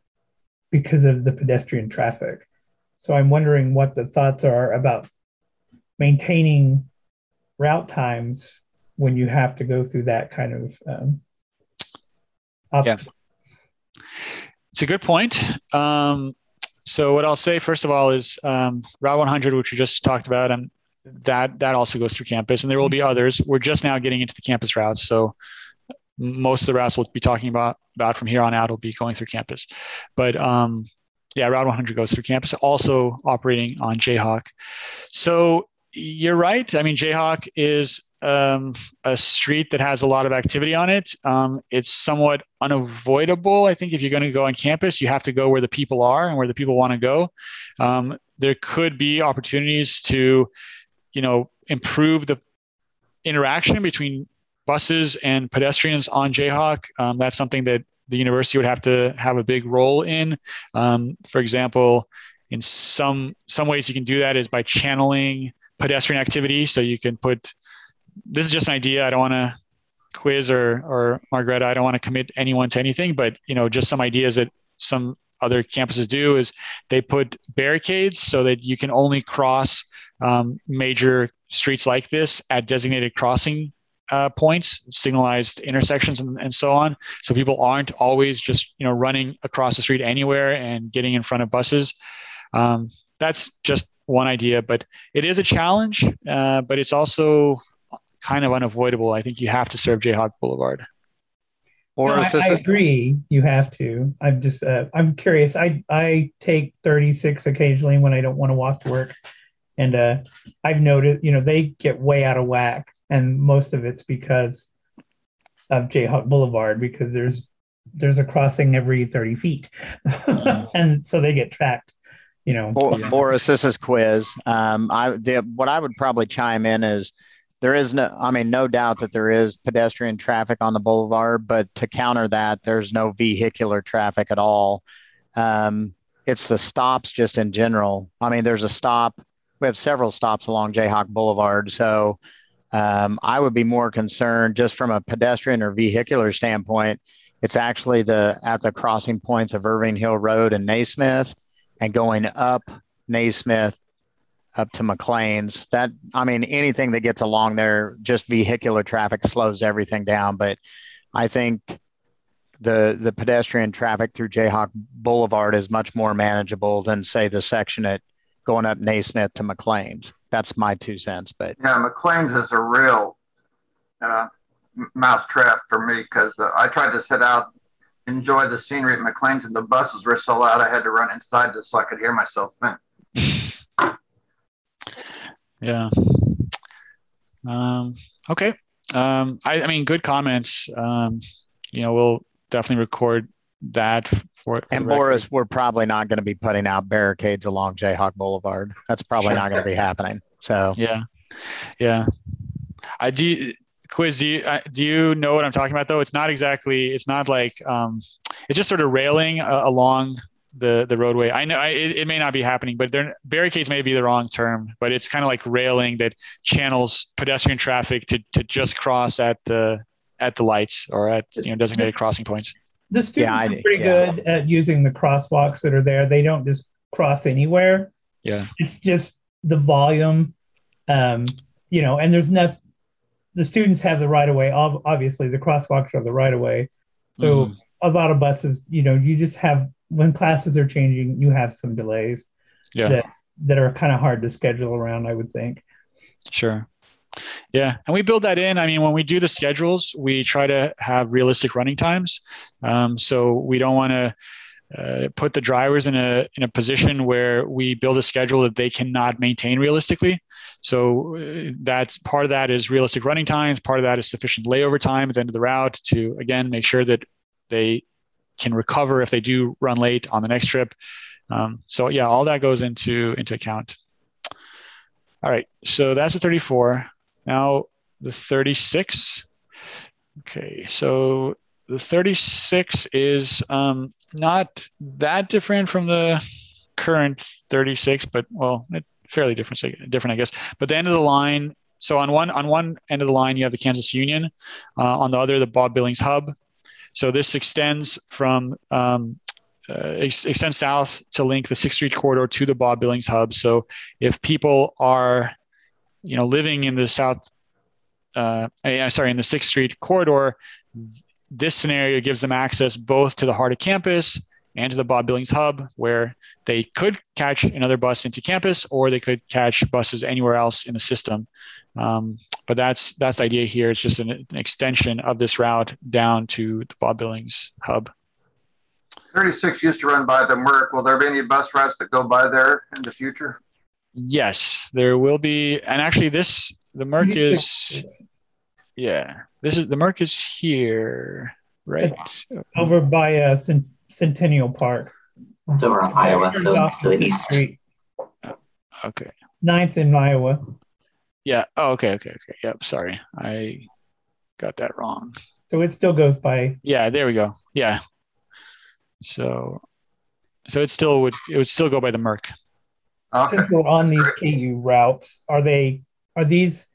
because of the pedestrian traffic. So I'm wondering what the thoughts are about maintaining route times when you have to go through that kind of um, yeah. It's a good point. Um, so what I'll say first of all is um, Route 100, which we just talked about, and that that also goes through campus, and there will be others. We're just now getting into the campus routes, so most of the routes we'll be talking about about from here on out will be going through campus. But um, yeah, Route 100 goes through campus, also operating on Jayhawk. So you're right. I mean, Jayhawk is um, a street that has a lot of activity on it. Um, it's somewhat unavoidable. I think if you're going to go on campus, you have to go where the people are and where the people want to go. Um, there could be opportunities to, you know, improve the interaction between buses and pedestrians on Jayhawk. Um, that's something that the university would have to have a big role in. Um, for example, in some some ways you can do that is by channeling pedestrian activity. So you can put this is just an idea. I don't want to quiz or or Margareta. I don't want to commit anyone to anything, but you know, just some ideas that some other campuses do is they put barricades so that you can only cross um, major streets like this at designated crossing uh, points, signalized intersections, and, and so on. So people aren't always just you know running across the street anywhere and getting in front of buses. Um, that's just one idea, but it is a challenge. Uh, but it's also kind of unavoidable. I think you have to serve Jayhawk Boulevard. Or no, I, I, agree. You have to. I'm just. Uh, I'm curious. I I take 36 occasionally when I don't want to walk to work, and uh, I've noticed. You know, they get way out of whack, and most of it's because of Jayhawk Boulevard because there's there's a crossing every 30 feet, and so they get tracked. You know, Boris, this is quiz. Um, I the, what I would probably chime in is there is no i mean no doubt that there is pedestrian traffic on the boulevard but to counter that there's no vehicular traffic at all um, it's the stops just in general i mean there's a stop we have several stops along jayhawk boulevard so um, i would be more concerned just from a pedestrian or vehicular standpoint it's actually the at the crossing points of irving hill road and naismith and going up naismith up to McLain's. That I mean, anything that gets along there, just vehicular traffic slows everything down. But I think the the pedestrian traffic through Jayhawk Boulevard is much more manageable than say the section at going up Naismith to McLain's. That's my two cents. But yeah, McLain's is a real uh, mouse trap for me because uh, I tried to sit out, enjoy the scenery at McLain's, and the buses were so loud I had to run inside just so I could hear myself think. Yeah. Um, okay. Um, I, I, mean, good comments. Um, you know, we'll definitely record that for. for and Boris, we're probably not going to be putting out barricades along Jayhawk Boulevard. That's probably sure. not going to be happening. So yeah, yeah. I do. Quiz, do you do you know what I'm talking about? Though it's not exactly. It's not like um, it's just sort of railing uh, along the the roadway. I know I, it, it, may not be happening, but there, barricades may be the wrong term, but it's kind of like railing that channels pedestrian traffic to to just cross at the at the lights or at you know designated crossing points. The students yeah, are pretty yeah. good at using the crosswalks that are there. They don't just cross anywhere. Yeah, it's just the volume, um, you know, and there's enough. The students have the right of way. Obviously, the crosswalks are the right of way. So mm-hmm. a lot of buses, you know, you just have when classes are changing, you have some delays yeah. that, that are kind of hard to schedule around, I would think. Sure. Yeah, and we build that in. I mean, when we do the schedules, we try to have realistic running times. Um, so we don't want to uh, put the drivers in a in a position where we build a schedule that they cannot maintain realistically. So uh, that's part of that is realistic running times. Part of that is sufficient layover time at the end of the route to again make sure that they can recover if they do run late on the next trip. Um, so yeah, all that goes into into account. All right, so that's the 34. Now the 36. Okay, so the 36 is um, not that different from the current 36, but well, fairly different, different, I guess. But the end of the line. So on one on one end of the line, you have the Kansas Union. Uh, on the other, the Bob Billings Hub. So this extends from um, uh, extends south to link the Sixth Street corridor to the Bob Billings hub. So if people are, you know, living in the south, uh, sorry, in the Sixth Street corridor, this scenario gives them access both to the heart of campus and to the Bob Billings hub, where they could catch another bus into campus, or they could catch buses anywhere else in the system. Um, but that's that's the idea here. It's just an, an, extension of this route down to the Bob Billings hub. 36 used to run by the Merc. Will there be any bus routes that go by there in the future? Yes, there will be. And actually, this the Merc is yeah. This is the Merc is here, right? Over by uh, Centennial Park. It's over on Iowa, so to the east. Street. Okay. Ninth in Iowa. Yeah. Oh, okay. Okay. Okay. Yep. Sorry. I got that wrong. So it still goes by. Yeah. There we go. Yeah. So, so it still would, it would still go by the Merc. Okay. Since we're on these KU routes, are they, are these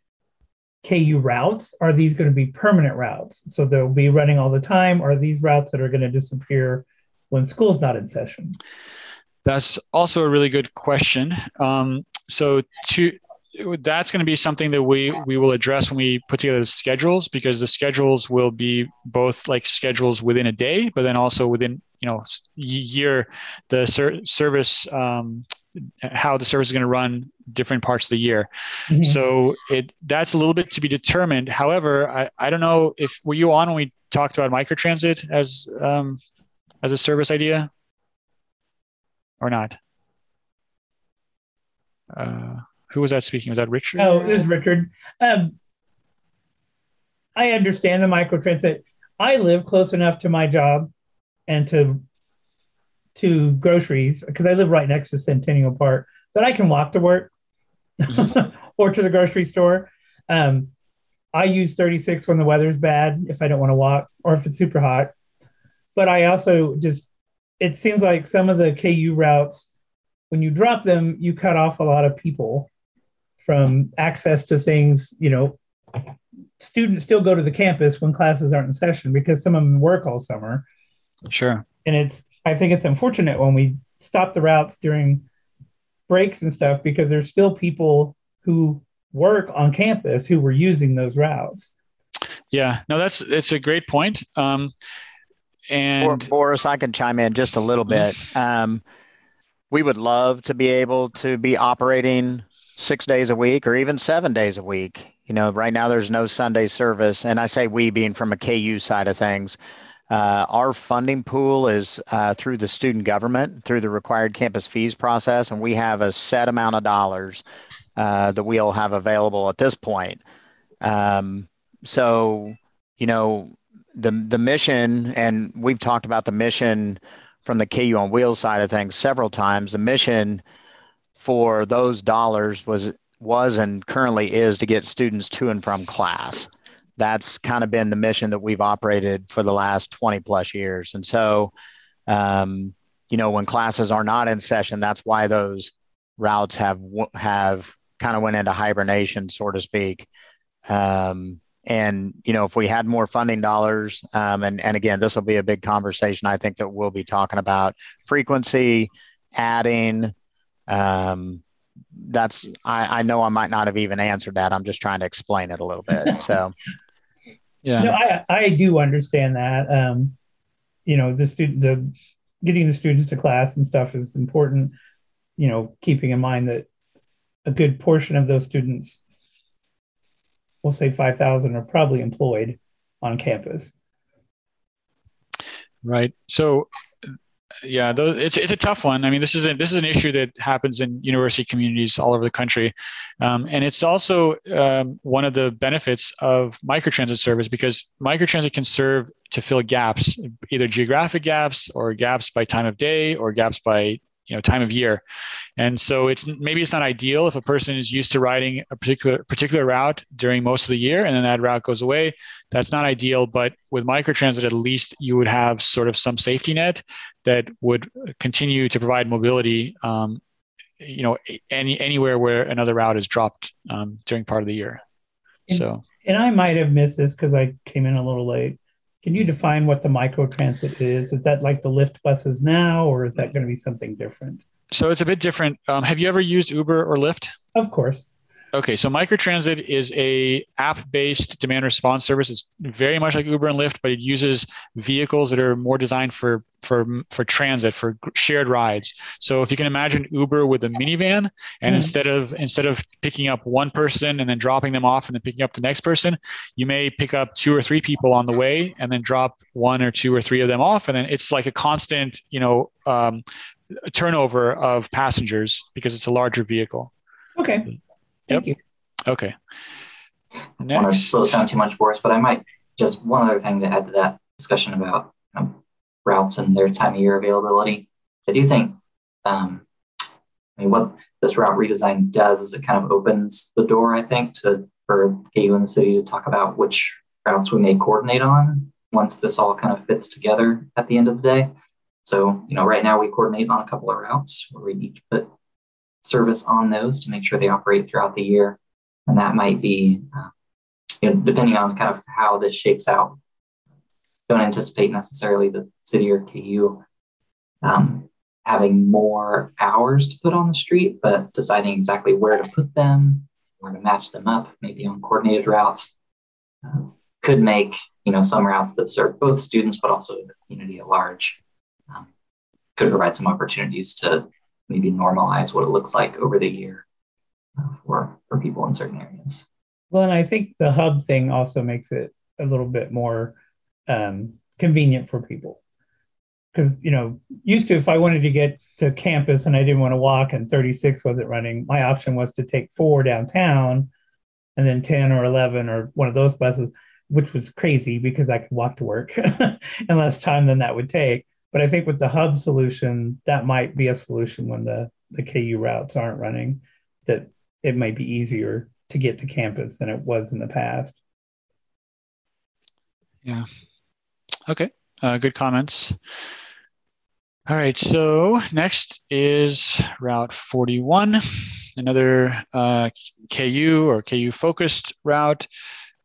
KU routes? Are these going to be permanent routes? So they'll be running all the time? Or are these routes that are going to disappear when school's not in session? That's also a really good question. Um, so to that's going to be something that we we will address when we put together the schedules because the schedules will be both like schedules within a day, but then also within you know year the ser- service um, how the service is going to run different parts of the year. Mm-hmm. So it that's a little bit to be determined. However, I, I don't know if were you on when we talked about microtransit as um, as a service idea or not? Uh, who was that speaking? Was that Richard? Oh, it was Richard. Um, I understand the microtransit. I live close enough to my job and to to groceries because I live right next to Centennial Park that I can walk to work or to the grocery store. Um, I use 36 when the weather's bad if I don't want to walk or if it's super hot. But I also just, it seems like some of the KU routes, when you drop them, you cut off a lot of people from access to things. You know, students still go to the campus when classes aren't in session because some of them work all summer. Sure. And it's I think it's unfortunate when we stop the routes during breaks and stuff because there's still people who work on campus who were using those routes. Yeah, no, that's it's a great point. Um, and Boris, I can chime in just a little bit. Um, we would love to be able to be operating six days a week or even seven days a week. You know, right now there's no Sunday service, and I say we being from a KU side of things. Uh, our funding pool is uh, through the student government, through the required campus fees process, and we have a set amount of dollars uh, that we'll have available at this point. Um, so, you know, the the mission, and we've talked about the mission from the KU on Wheels side of things several times. The mission for those dollars was was and currently is to get students to and from class that's kind of been the mission that we've operated for the last 20 plus years. And so, um, you know, when classes are not in session, that's why those routes have have kind of went into hibernation, so to speak. Um, and you know, if we had more funding dollars, um, and and again, this will be a big conversation. I think that we'll be talking about frequency, adding. Um, that's I, I know I might not have even answered that. I'm just trying to explain it a little bit. So yeah. No, I I do understand that. Um, you know, the student the getting the students to class and stuff is important. You know, keeping in mind that a good portion of those students, we'll say five thousand, are probably employed on campus. Right. So yeah, it's it's a tough one. I mean, this is a, this is an issue that happens in university communities all over the country, um, and it's also um, one of the benefits of microtransit service because microtransit can serve to fill gaps, either geographic gaps or gaps by time of day or gaps by you know time of year. And so it's maybe it's not ideal if a person is used to riding a particular particular route during most of the year and then that route goes away. That's not ideal but with microtransit at least you would have sort of some safety net that would continue to provide mobility um, you know any anywhere where another route is dropped um, during part of the year. And, so and i might have missed this because i came in a little late can you define what the micro transit is? Is that like the Lyft buses now, or is that going to be something different? So it's a bit different. Um, have you ever used Uber or Lyft? Of course. Okay, so microtransit is a app-based demand response service. It's very much like Uber and Lyft, but it uses vehicles that are more designed for for for transit, for shared rides. So if you can imagine Uber with a minivan, and mm-hmm. instead of instead of picking up one person and then dropping them off and then picking up the next person, you may pick up two or three people on the way and then drop one or two or three of them off, and then it's like a constant, you know, um, turnover of passengers because it's a larger vehicle. Okay. Thank yep. you. Okay. Next. I want to slow down too much for us, but I might just one other thing to add to that discussion about um, routes and their time of year availability. I do think, um, I mean, what this route redesign does is it kind of opens the door, I think, to for KU and the city to talk about which routes we may coordinate on once this all kind of fits together at the end of the day. So, you know, right now we coordinate on a couple of routes where we each put service on those to make sure they operate throughout the year. And that might be, uh, you know, depending on kind of how this shapes out. Don't anticipate necessarily the city or KU um, having more hours to put on the street, but deciding exactly where to put them or to match them up, maybe on coordinated routes, uh, could make you know some routes that serve both students but also the community at large. Um, could provide some opportunities to maybe normalize what it looks like over the year uh, for for people in certain areas. Well, and I think the hub thing also makes it a little bit more um, convenient for people because you know used to if I wanted to get to campus and I didn't want to walk and 36 wasn't running, my option was to take four downtown and then 10 or 11 or one of those buses, which was crazy because I could walk to work and less time than that would take. But I think with the hub solution, that might be a solution when the, the KU routes aren't running, that it might be easier to get to campus than it was in the past. Yeah. Okay. Uh, good comments. All right. So next is Route 41, another uh, KU or KU focused route.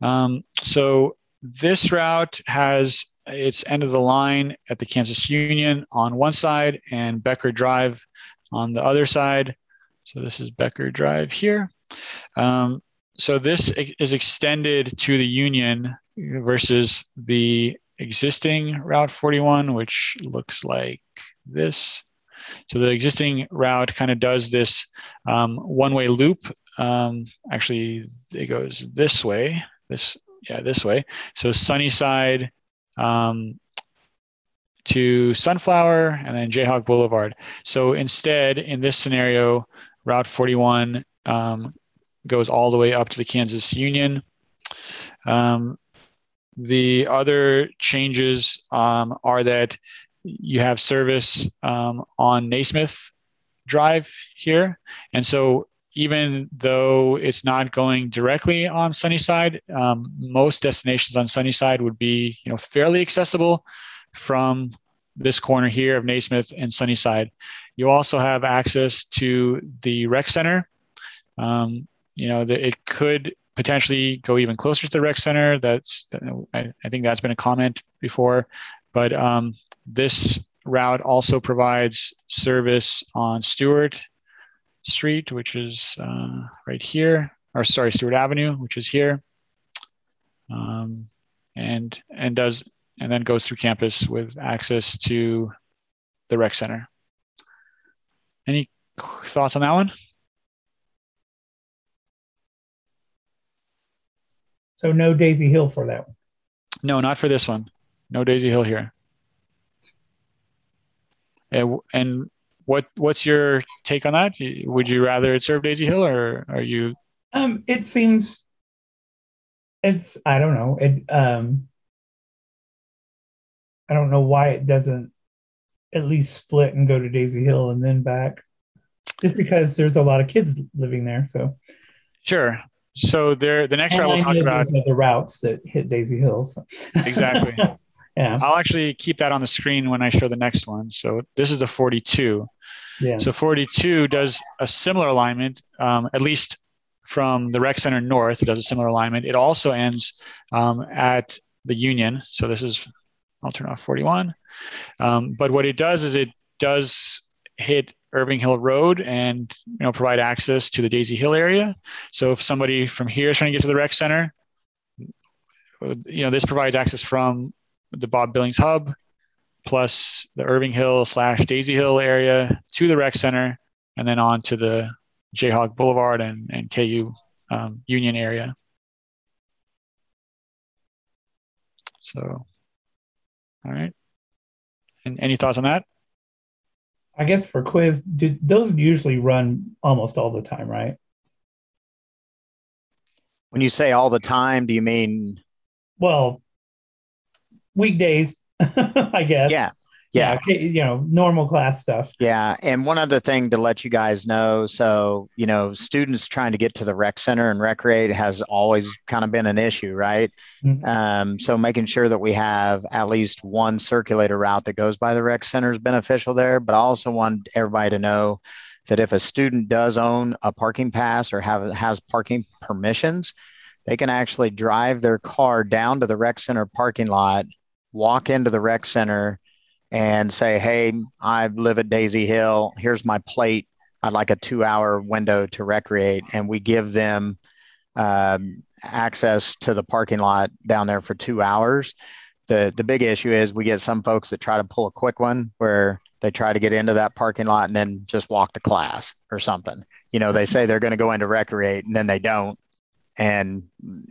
Um, so this route has its end of the line at the Kansas Union on one side and Becker Drive on the other side. So this is Becker Drive here. Um, so this is extended to the Union versus the existing Route 41, which looks like this. So the existing route kind of does this um, one-way loop. Um, actually, it goes this way. This yeah, this way. So Sunnyside um, to Sunflower and then Jayhawk Boulevard. So instead, in this scenario, Route 41 um, goes all the way up to the Kansas Union. Um, the other changes um, are that you have service um, on Naismith Drive here. And so even though it's not going directly on Sunnyside, um, most destinations on Sunnyside would be you know fairly accessible from this corner here of Naismith and Sunnyside. You also have access to the rec center. Um, you know, it could potentially go even closer to the rec center. That's I, I think that's been a comment before, but um, this route also provides service on Stewart Street, which is uh, right here, or sorry, Stewart Avenue, which is here, um, and and does and then goes through campus with access to the rec center. Any thoughts on that one? So no Daisy Hill for that one. No, not for this one. No Daisy Hill here. And, and what what's your take on that? Would you rather it serve Daisy Hill, or are you? Um, it seems. It's I don't know it. Um, I don't know why it doesn't at least split and go to Daisy Hill and then back, just because there's a lot of kids living there. So. Sure, so there, the next route we'll talk about the routes that hit Daisy Hills. exactly. yeah. I'll actually keep that on the screen when I show the next one. So this is the 42. Yeah. So 42 does a similar alignment, um, at least from the rec center north. It does a similar alignment. It also ends um, at the Union. So this is, I'll turn off 41. Um, but what it does is it does hit Irving Hill Road and you know provide access to the Daisy Hill area. So if somebody from here is trying to get to the rec center, you know this provides access from the Bob Billings Hub plus the Irving Hill slash Daisy Hill area to the rec center, and then on to the Jayhawk Boulevard and and KU um, Union area. So, all right. And any thoughts on that? I guess for quiz, do those usually run almost all the time, right? When you say all the time, do you mean? Well, weekdays, I guess. Yeah yeah. yeah. you know normal class stuff yeah and one other thing to let you guys know so you know students trying to get to the rec center and recreate has always kind of been an issue right mm-hmm. um, so making sure that we have at least one circulator route that goes by the rec center is beneficial there but i also want everybody to know that if a student does own a parking pass or have has parking permissions they can actually drive their car down to the rec center parking lot walk into the rec center and say, Hey, I live at Daisy Hill. Here's my plate. I'd like a two hour window to recreate. And we give them um, access to the parking lot down there for two hours. The the big issue is we get some folks that try to pull a quick one where they try to get into that parking lot and then just walk to class or something. You know, they say they're going to go into recreate and then they don't. And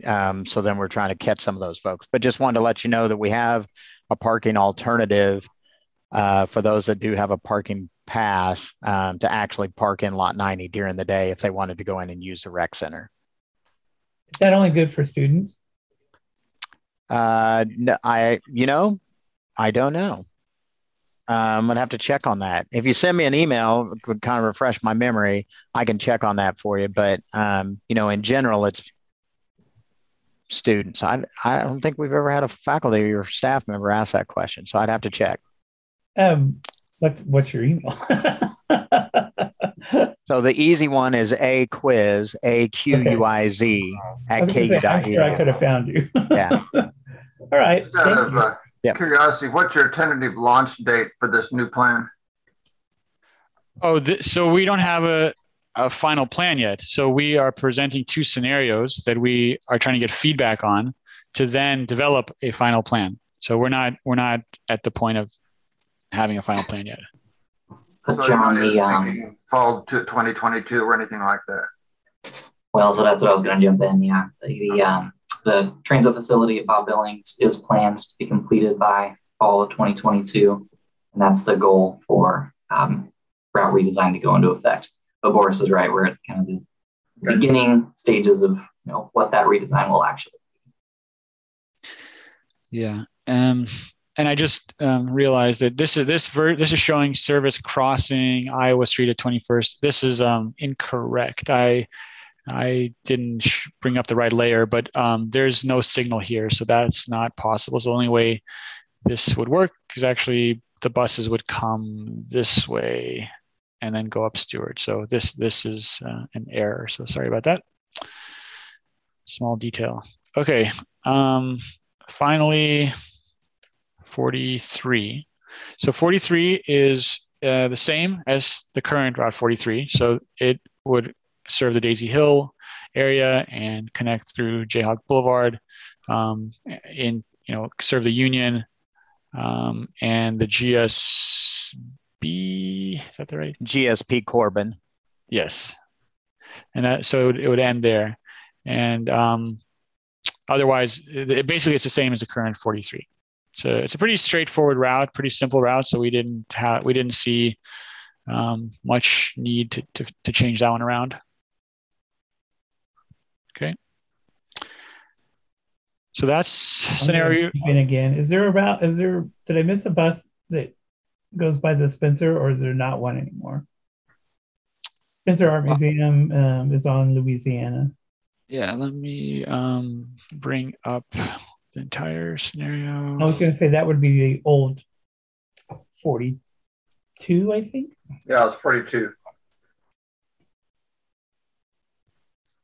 um, so then we're trying to catch some of those folks. But just wanted to let you know that we have a parking alternative uh, for those that do have a parking pass um, to actually park in lot 90 during the day if they wanted to go in and use the rec center. Is that only good for students? Uh, no, I, you know, I don't know. Um, I'm gonna have to check on that. If you send me an email, would kind of refresh my memory. I can check on that for you. But um, you know, in general, it's students. I I don't think we've ever had a faculty or staff member ask that question, so I'd have to check. Um, what what's your email? so the easy one is a quiz a q u i z at ku. I'm sure I could have found you. yeah. All right. Just out of uh, yep. curiosity, what's your tentative launch date for this new plan? Oh, th- so we don't have a, a final plan yet. So we are presenting two scenarios that we are trying to get feedback on to then develop a final plan. So we're not we're not at the point of having a final plan yet. So John, the um, fall to 2022 or anything like that. Well, so that's what I was going to jump in. Yeah, the, the um, the transit facility at Bob Billings is planned to be completed by fall of 2022, and that's the goal for um, route redesign to go into effect. But Boris is right; we're at kind of the okay. beginning stages of you know what that redesign will actually. be. Yeah. Um, and I just um, realized that this is this ver- this is showing service crossing Iowa Street at 21st. This is um, incorrect. I I didn't sh- bring up the right layer, but um, there's no signal here, so that's not possible. So the only way this would work is actually the buses would come this way and then go up Stewart. So this this is uh, an error. So sorry about that. Small detail. Okay. Um, finally, 43. So 43 is uh, the same as the current Route 43. So it would serve the Daisy Hill area and connect through Jayhawk Boulevard, um, in you know serve the Union um, and the GSP. Is that the right? GSP Corbin. Yes, and that so it would end there, and um, otherwise, it, basically it's the same as the current 43. So it's a pretty straightforward route, pretty simple route. So we didn't have we didn't see um, much need to, to, to change that one around. Okay. So that's scenario. And again, is there about is there did I miss a bus that goes by the Spencer or is there not one anymore? Spencer Art Museum um, is on Louisiana. Yeah, let me um, bring up the entire scenario. I was going to say that would be the old 42, I think. Yeah, it's 42.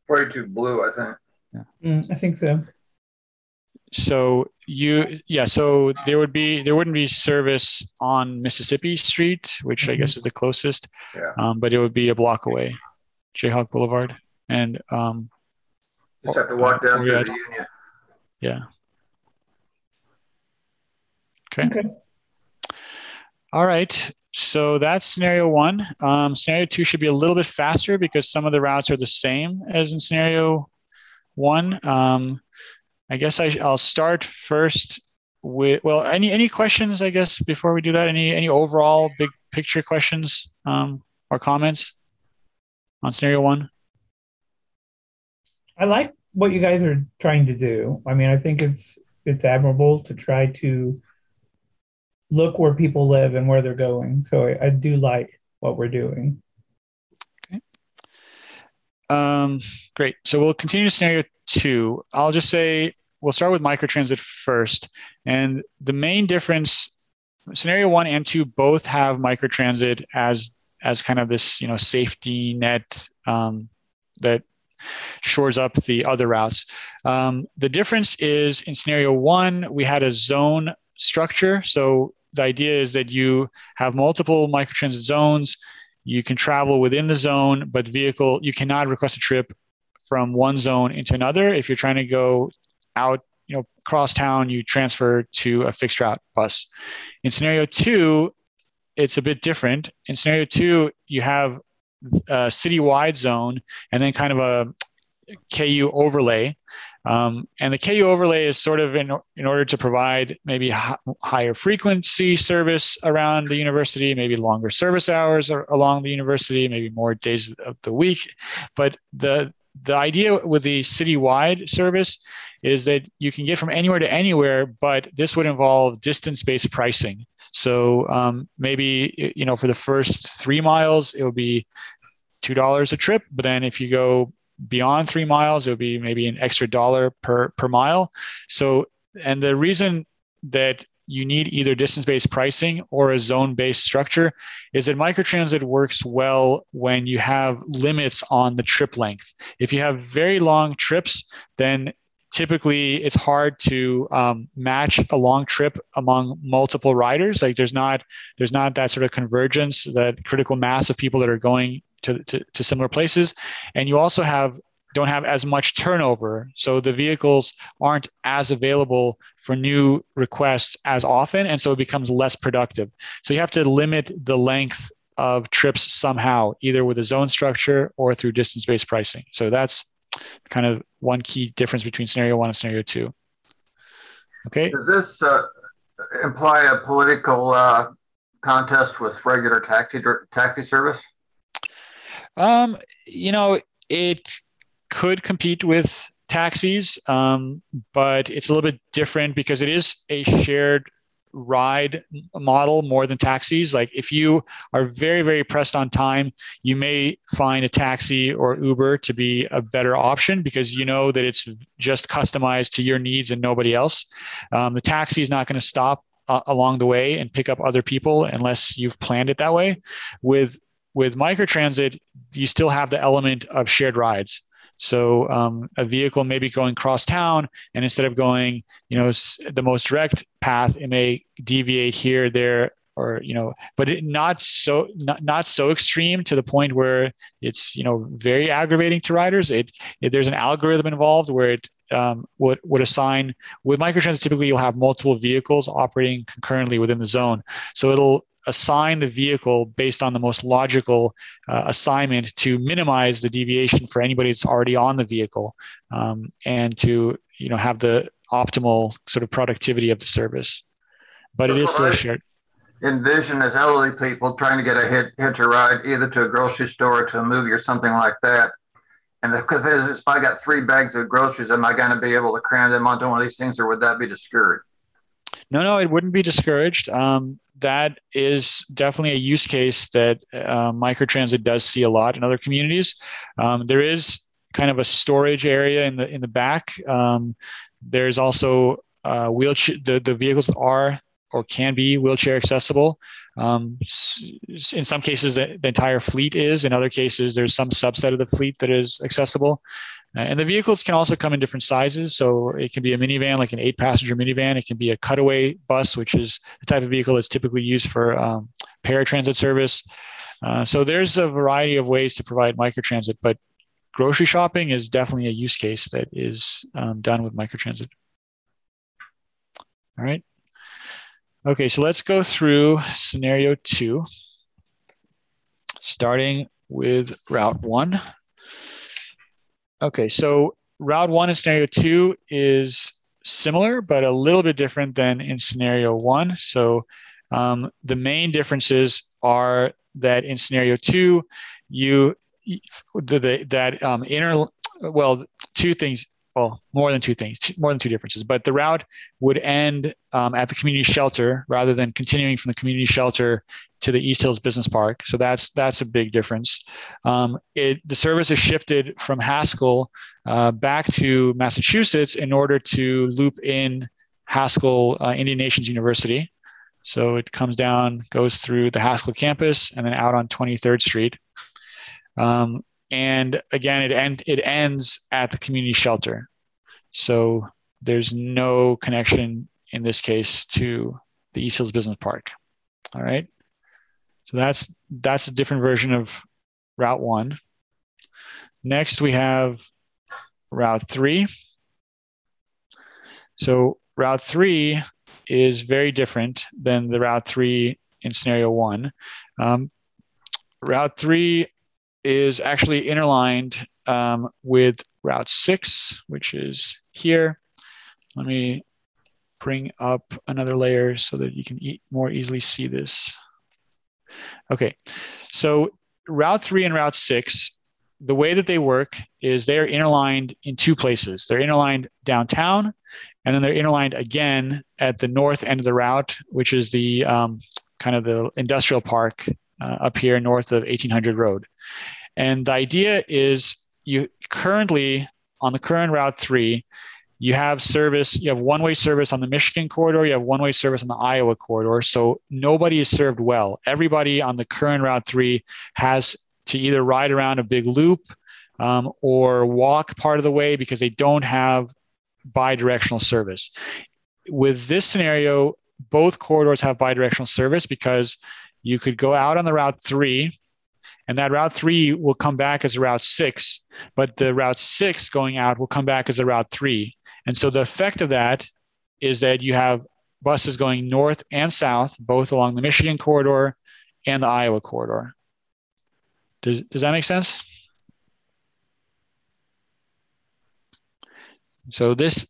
42 blue, I think. Yeah. Mm, I think so. So you, yeah, so there would be there wouldn't be service on Mississippi Street, which mm-hmm. I guess is the closest. Yeah. Um, but it would be a block away, Jayhawk Boulevard, and um, just have to walk down to the Union. Yeah. Okay. okay. All right. So that's scenario one. Um, scenario two should be a little bit faster because some of the routes are the same as in scenario one. Um, I guess I, will start first with well, any any questions? I guess before we do that, any any overall big picture questions um, or comments on scenario one? I like what you guys are trying to do. I mean, I think it's it's admirable to try to look where people live and where they're going. So I, I do like what we're doing. Um, great. So we'll continue to scenario two. I'll just say we'll start with microtransit first. And the main difference, scenario one and two both have microtransit as as kind of this you know safety net um, that shores up the other routes. Um, the difference is in scenario one, we had a zone structure. So the idea is that you have multiple microtransit zones. You can travel within the zone, but vehicle you cannot request a trip from one zone into another. If you're trying to go out, you know, cross town, you transfer to a fixed route bus. In scenario two, it's a bit different. In scenario two, you have a citywide zone and then kind of a KU overlay. Um, and the KU overlay is sort of in, in order to provide maybe h- higher frequency service around the university, maybe longer service hours along the university, maybe more days of the week. But the the idea with the citywide service is that you can get from anywhere to anywhere, but this would involve distance-based pricing. So um, maybe you know for the first three miles, it would be two dollars a trip. But then if you go beyond three miles, it would be maybe an extra dollar per per mile. So, and the reason that you need either distance-based pricing or a zone-based structure is that microtransit works well when you have limits on the trip length. If you have very long trips, then typically it's hard to um, match a long trip among multiple riders like there's not there's not that sort of convergence that critical mass of people that are going to, to, similar places. And you also have don't have as much turnover. So the vehicles aren't as available for new requests as often. And so it becomes less productive. So you have to limit the length of trips somehow, either with a zone structure or through distance based pricing. So that's kind of one key difference between scenario one and scenario two. Okay. Does this uh, imply a political uh, contest with regular taxi taxi service? Um, you know, it could compete with taxis, um, but it's a little bit different because it is a shared ride model more than taxis. Like if you are very, very pressed on time, you may find a taxi or Uber to be a better option because you know that it's just customized to your needs and nobody else. Um, the taxi is not going to stop uh, along the way and pick up other people unless you've planned it that way. With with microtransit, you still have the element of shared rides. So um, a vehicle may be going cross town, and instead of going, you know, the most direct path, it may deviate here, there, or you know, but it, not so not, not so extreme to the point where it's you know very aggravating to riders. It, it there's an algorithm involved where it um, would would assign with microtransit. Typically, you'll have multiple vehicles operating concurrently within the zone, so it'll assign the vehicle based on the most logical uh, assignment to minimize the deviation for anybody that's already on the vehicle um, and to you know have the optimal sort of productivity of the service. But it is still shared. Envision as elderly people trying to get a hit, hitch a ride either to a grocery store or to a movie or something like that. And because if I got three bags of groceries, am I going to be able to cram them onto one of these things, or would that be discouraged? No, no, it wouldn't be discouraged. Um, that is definitely a use case that uh, microtransit does see a lot in other communities. Um, there is kind of a storage area in the in the back. Um, there's also uh, wheelchair. The, the vehicles are or can be wheelchair accessible. Um, in some cases, the, the, entire fleet is. In other cases, there's some subset of the fleet that is accessible. Uh, and the vehicles can also come in different sizes. So it can be a minivan, like an eight passenger minivan. It can be a cutaway bus, which is the type of vehicle that's typically used for um, paratransit service. Uh, so there's a variety of ways to provide microtransit, but grocery shopping is definitely a use case that is um, done with microtransit. All right. Okay, so let's go through scenario two, starting with route one. Okay, so route one in scenario two is similar, but a little bit different than in scenario one. So um, the main differences are that in scenario two, you the, the that um, inner well two things well, more than two things, more than two differences. But the route would end um, at the community shelter rather than continuing from the community shelter to the East Hills Business Park. So that's that's a big difference. Um, it, the service is shifted from Haskell uh, back to Massachusetts in order to loop in Haskell uh, Indian Nations University. So it comes down, goes through the Haskell campus, and then out on 23rd Street. Um, and again it end it ends at the community shelter so there's no connection in this case to the east hills business park all right so that's that's a different version of route one next we have Route 3. So Route 3 is very different than the Route 3 in scenario 1. Um, route 3 is actually interlined um, with Route 6, which is here. Let me bring up another layer so that you can e more easily see this. Okay, so Route 3 and Route 6, the way that they work is they are interlined in two places. They're interlined downtown, and then they're interlined again at the north end of the route, which is the um, kind of the industrial park uh, up here north of 1800 Road. And the idea is you currently on the current Route 3, you have service, you have one way service on the Michigan corridor, you have one way service on the Iowa corridor. So nobody is served well. Everybody on the current Route 3 has to either ride around a big loop um, or walk part of the way because they don't have bi-directional service. With this scenario, both corridors have bi-directional service because you could go out on the Route 3 and that Route 3 will come back as a Route 6, but the Route 6 going out will come back as a Route 3. And so the effect of that is that you have buses going north and south, both along the Michigan corridor and the Iowa corridor. Does, does that make sense? So this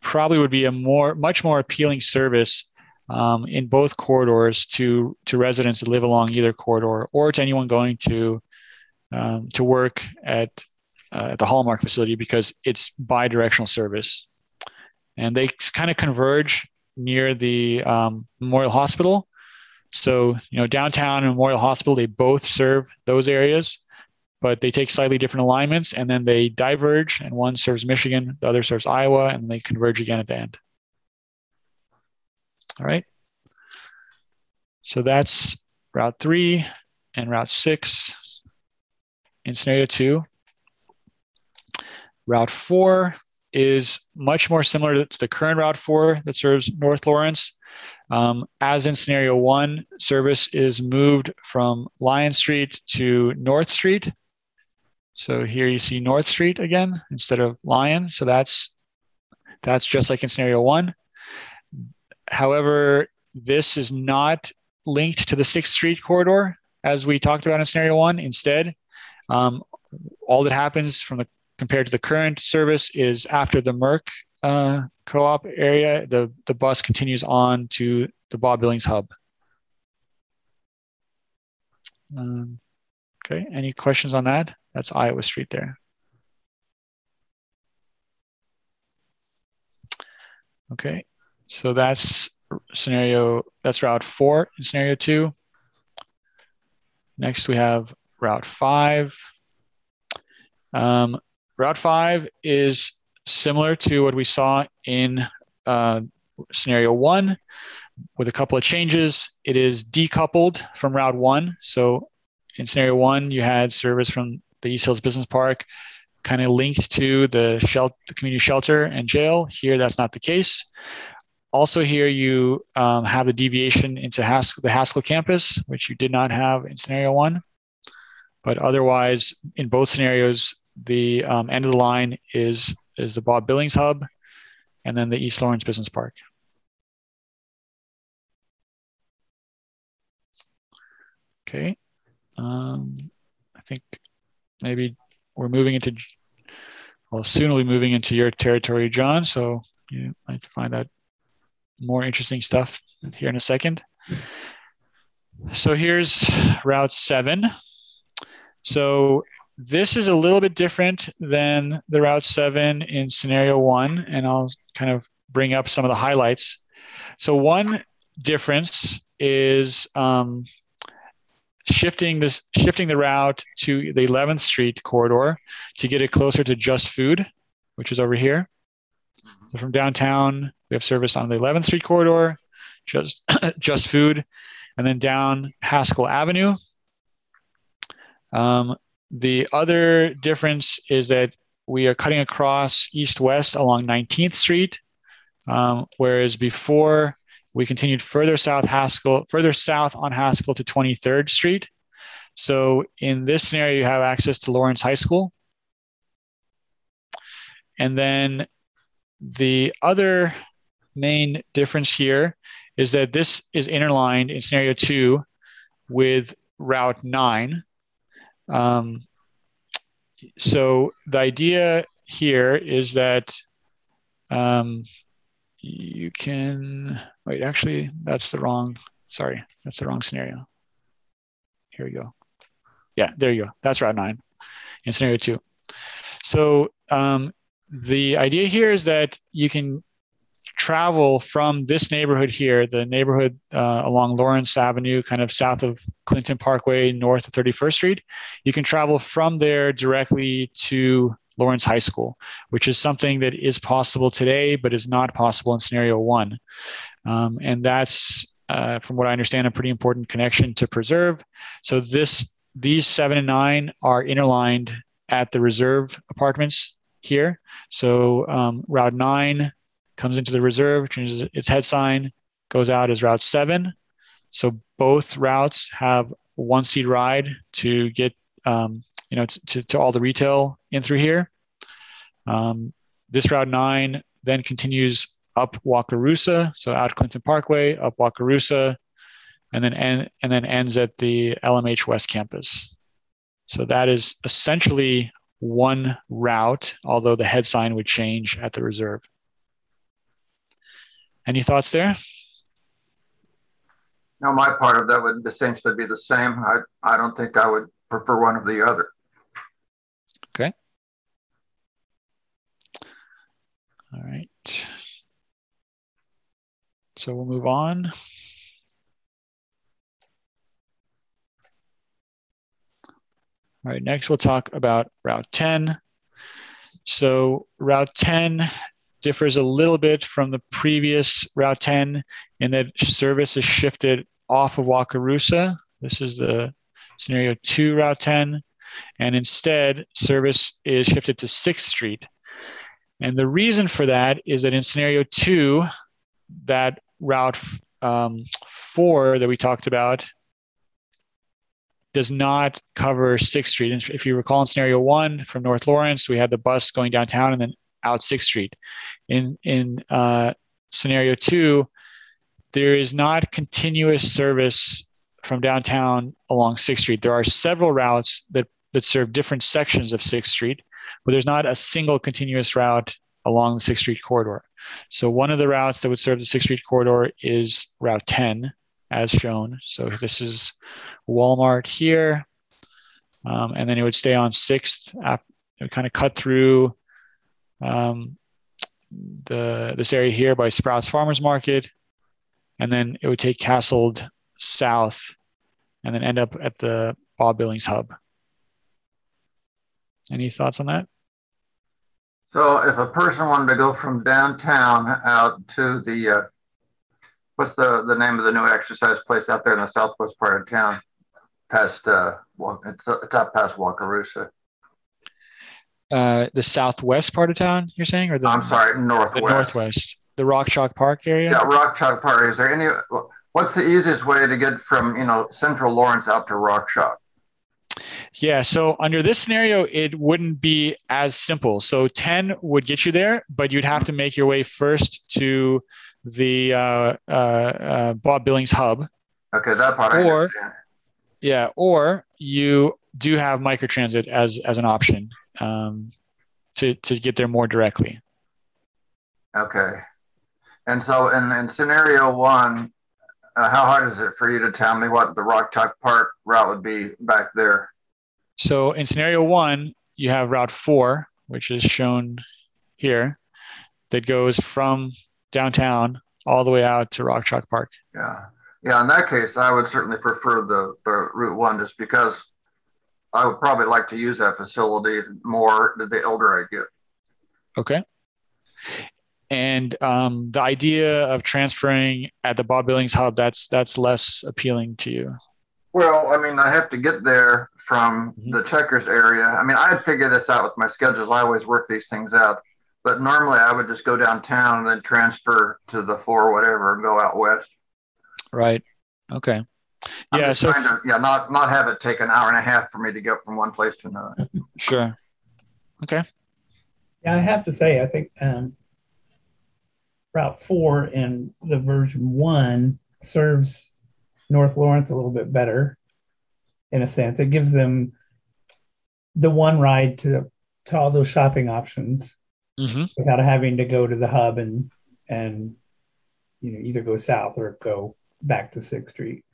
probably would be a more, much more appealing service um, in both corridors to to residents that live along either corridor or to anyone going to um, to work at uh, at the Hallmark facility because it's bi-directional service, and they kind of converge near the um, Memorial Hospital. So you know downtown and Memorial Hospital they both serve those areas, but they take slightly different alignments, and then they diverge, and one serves Michigan, the other serves Iowa, and they converge again at the end. All right. So that's route three and route six in scenario two. Route four is much more similar to the current Route 4 that serves North Lawrence. Um, as in scenario one, service is moved from Lyon Street to North Street. So here you see North Street again instead of Lion. So that's that's just like in scenario one. However, this is not linked to the 6th Street corridor as we talked about in scenario one. Instead, um, all that happens from the compared to the current service is after the Merc uh, co-op area, the, the bus continues on to the Bob Billings hub. Um, okay, any questions on that? That's Iowa Street there. Okay, so that's scenario, that's route four in scenario two. Next we have route five. Um, route five is similar to what we saw in uh, scenario one with a couple of changes. It is decoupled from route one. So in scenario one, you had service from the East Hills Business Park kind of linked to the, shelter, the community shelter and jail. Here, that's not the case. Also here you um, have the deviation into the Haskell campus, which you did not have in scenario one. But otherwise, in both scenarios, the um, end of the line is, is the Bob Billings Hub and then the East Lawrence Business Park. Okay. Um, I think maybe we're moving into, well, soon we'll be moving into your territory, John. So you might find that more interesting stuff here in a second. So here's Route 7. So this is a little bit different than the Route 7 in scenario one, and I'll kind of bring up some of the highlights. So one difference is um, shifting this shifting the route to the 11th Street corridor to get it closer to Just Food, which is over here. So from downtown, we have service on the 11th Street corridor, just just food, and then down Haskell Avenue. Um, the other difference is that we are cutting across east-west along 19th Street, um, whereas before we continued further south Haskell, further south on Haskell to 23rd Street. So in this scenario, you have access to Lawrence High School. and then the other main difference here is that this is interlined in scenario two with Route 9. Um, so the idea here is that um, you can, wait, actually, that's the wrong, sorry, that's the wrong scenario. Here we go. Yeah, there you go. That's Route 9 in scenario two. So um, the idea here is that you can travel from this neighborhood here, the neighborhood uh, along Lawrence Avenue, kind of south of Clinton Parkway, north of 31st Street, you can travel from there directly to Lawrence High School, which is something that is possible today, but is not possible in scenario one. Um, and that's, uh, from what I understand, a pretty important connection to preserve. So this, these seven and nine are interlined at the reserve apartments here. So um, Route 9 comes into the reserve, changes its head sign, goes out as Route 7. So both routes have one seat ride to get um, you know to, to all the retail in through here. Um, this Route 9 then continues up Wakarusa, so out Clinton Parkway, up Wakarusa, and then end, and then ends at the LMH West Campus. So that is essentially one route, although the head sign would change at the reserve. Any thoughts there? No, my part of that would essentially be the same. I, I don't think I would prefer one or the other. Okay. All right. So we'll move on. All right, next we'll talk about Route 10. So Route 10 differs a little bit from the previous Route 10 in that service is shifted off of Wakarusa. This is the scenario two Route 10. And instead, service is shifted to 6th Street. And the reason for that is that in scenario two, that Route um, 4 that we talked about does not cover Sixth Street. And if you recall in scenario one from North Lawrence, we had the bus going downtown and then out Sixth Street. In in uh, scenario two, there is not continuous service from downtown along Sixth Street. There are several routes that that serve different sections of Sixth Street, but there's not a single continuous route along the Sixth Street corridor. So one of the routes that would serve the Sixth Street corridor is Route 10, as shown. So this is Walmart here. Um, and then it would stay on 6th. After, it would kind of cut through um, the this area here by Sprouts Farmers Market. And then it would take Kasold south and then end up at the Bob Billings hub. Any thoughts on that? So if a person wanted to go from downtown out to the uh, what's the the name of the new exercise place out there in the southwest part of town? Past uh, well, it's, it's up past Wakarusa. Uh, the southwest part of town, you're saying, or the? I'm sorry, northwest. The northwest, the Rock Chalk Park area. Yeah, Rock Chalk Park. Is there any? What's the easiest way to get from you know Central Lawrence out to Rock Chalk? Yeah, so under this scenario, it wouldn't be as simple. So 10 would get you there, but you'd have to make your way first to the uh, uh, uh, Bob Billings hub. Okay, that part. Or, yeah, or you do have microtransit as as an option um, to to get there more directly. Okay, and so in in scenario one, uh, how hard is it for you to tell me what the Rock Chalk Park route would be back there? So in scenario one, you have Route Four, which is shown here, that goes from downtown all the way out to Rock Chalk Park. Yeah. Yeah, in that case, I would certainly prefer the, the Route 1 just because I would probably like to use that facility more the older I get. Okay. And um, the idea of transferring at the Bob Billings hub, that's that's less appealing to you. Well, I mean, I have to get there from mm-hmm. the checkers area. I mean, I figure this out with my schedules. I always work these things out. But normally I would just go downtown and then transfer to the four whatever and go out west. Right. Okay. I'm yeah. So to, yeah, not not have it take an hour and a half for me to get from one place to another. Sure. Okay. Yeah, I have to say, I think um, Route 4 in the version 1 serves North Lawrence a little bit better in a sense. It gives them the one ride to, to all those shopping options hmm without having to go to the hub and and you know either go south or go back to Sixth Street.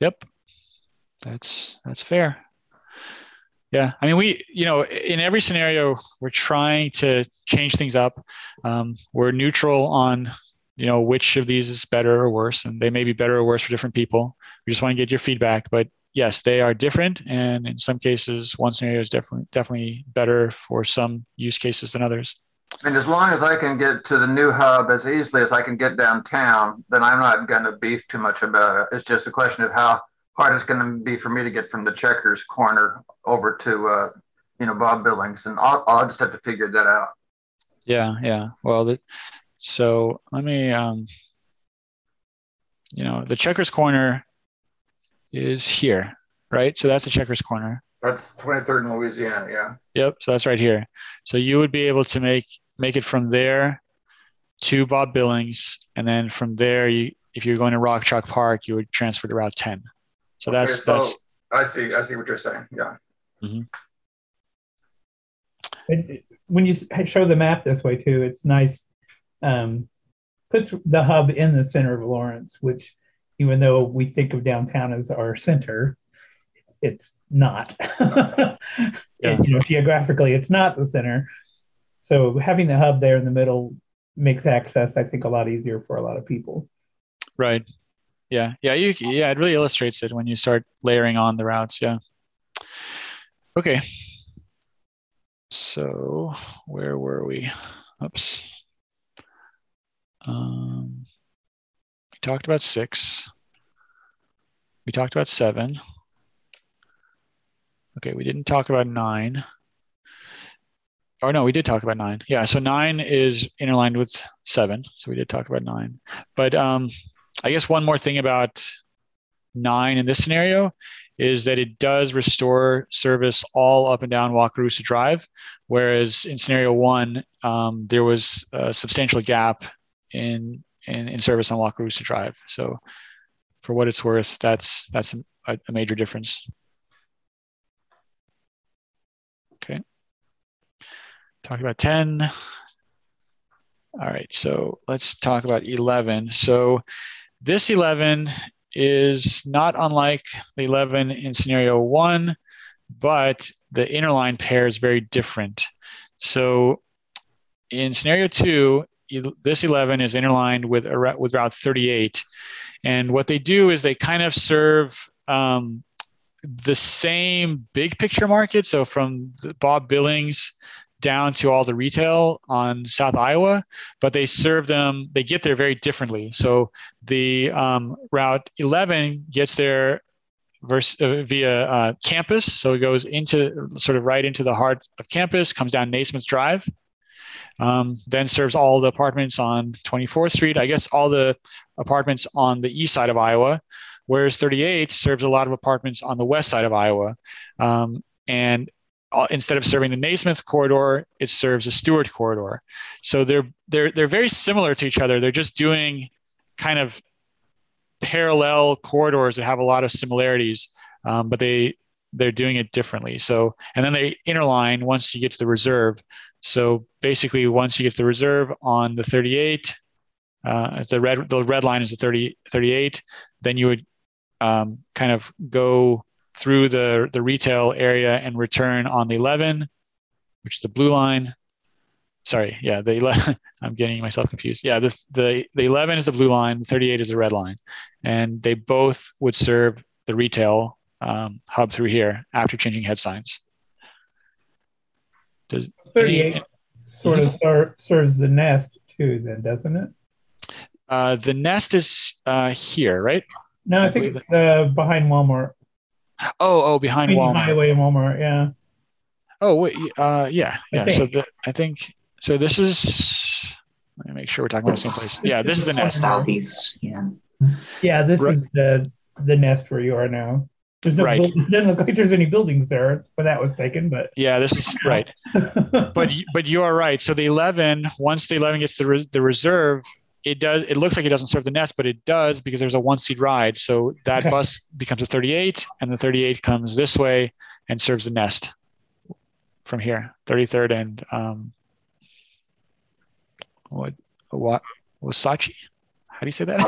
Yep. That's that's fair. Yeah, I mean, we, you know, in every scenario, we're trying to change things up. Um, we're neutral on, you know, which of these is better or worse, and they may be better or worse for different people. We just want to get your feedback, but yes, they are different, and in some cases, one scenario is definitely definitely better for some use cases than others. And as long as I can get to the new hub as easily as I can get downtown, then I'm not going to beef too much about it. It's just a question of how hard it's going to be for me to get from the checkers corner over to, uh, you know, Bob Billings. And I'll, I'll just have to figure that out. Yeah, yeah. Well, the, so let me, um, you know, the checkers corner is here, right? So that's the checkers corner. That's 23rd in Louisiana. Yeah. Yep. So that's right here. So you would be able to make make it from there to Bob Billings, and then from there, you if you're going to Rock Chalk Park, you would transfer to Route 10. So Okay, that's so that's I see. I see what you're saying. Yeah. It- when you show the map this way too, it's nice. Um, puts the hub in the center of Lawrence, which even though we think of downtown as our center, it's, it's not. Yeah. You know, geographically, it's not the center. So having the hub there in the middle makes access, I think, a lot easier for a lot of people. right. Yeah, yeah, you yeah, it really illustrates it when you start layering on the routes. Yeah. Okay. So where were we? Oops. Um, we talked about six. We talked about seven. Okay, we didn't talk about nine. Or no, we did talk about nine. Yeah, so nine is interlined with seven. So we did talk about nine. But um, I guess one more thing about nine in this scenario is that it does restore service all up and down Wakarusa Drive, whereas in scenario one, um, there was a substantial gap in, in in service on Wakarusa Drive. So, for what it's worth, that's that's a, a major difference. Okay. Talk about 10. All right, so let's talk about 11. So this 11 is not unlike the 11 in scenario one, but the interline pair is very different. So in scenario two, this 11 is interlined with, with Route 38. And what they do is they kind of serve um, the same big picture market. So from Bob Billings down to all the retail on South Iowa, but they serve them, they get there very differently. So the um, Route 11 gets there uh, via uh, campus. So it goes into sort of right into the heart of campus, comes down Naismith Drive, um, then serves all the apartments on 24th Street, I guess all the apartments on the east side of Iowa, whereas 38 serves a lot of apartments on the west side of Iowa. Um, and instead of serving the Naismith corridor, it serves the Stewart corridor. So they're they're they're very similar to each other. They're just doing kind of parallel corridors that have a lot of similarities, um, but they they're doing it differently. So and then they interline once you get to the reserve. So basically, once you get to the reserve on the 38, uh, the red the red line is the 30 38. Then you would um, kind of go through the the retail area and return on the 11, which is the blue line. Sorry, yeah, the 11, I'm getting myself confused. Yeah, the, the the 11 is the blue line, the 38 is the red line, and they both would serve the retail um, hub through here after changing head signs. Does 38 sort of ser- serves the nest too, then, doesn't it? uh, the nest is uh, here, right? No, I, I think it's uh, behind Walmart. Oh, oh, behind Between Walmart. Highway and Walmart, yeah. Oh wait, uh, yeah, I yeah. So think. the, I think so. This is. Let me make sure we're talking about the same place. Yeah, this is the nest. Southeast. Yeah. Yeah, this Right. is the the nest where you are now. There's no Right. building, doesn't look like there's any buildings there where that was taken, but Yeah, this is right. but but you are right. So the 11, once the 11 gets the re- the reserve, it does. It looks like it doesn't serve the nest, but it does because there's a one seat ride. So that Okay. bus becomes a 38, and the 38 comes this way and serves the nest from here, 33rd and um, what what Wasachi? How do you say that?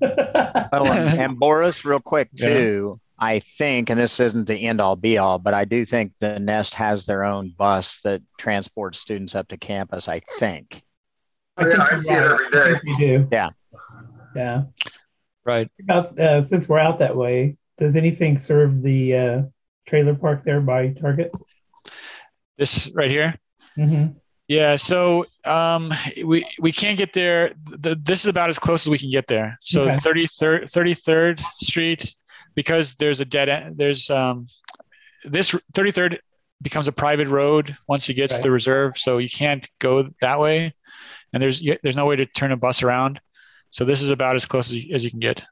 Oh, and, and Boris, real quick Yeah. too. I think, and this isn't the end all be all, but I do think the Nest has their own bus that transports students up to campus. I think. I Yeah, think I see it right. every I you do. Yeah. Yeah. right. About uh, since we're out that way, does anything serve the uh, trailer park there by Target? This right here. Mm-hmm. Yeah, so um, we we can't get there. The, this is about as close as we can get there. So Okay. 33rd 33rd Street, because there's a dead end. There's um, this 33rd becomes a private road once you get to Right. the reserve, so you can't go that way, and there's there's no way to turn a bus around. So this is about as close as you, as you can get.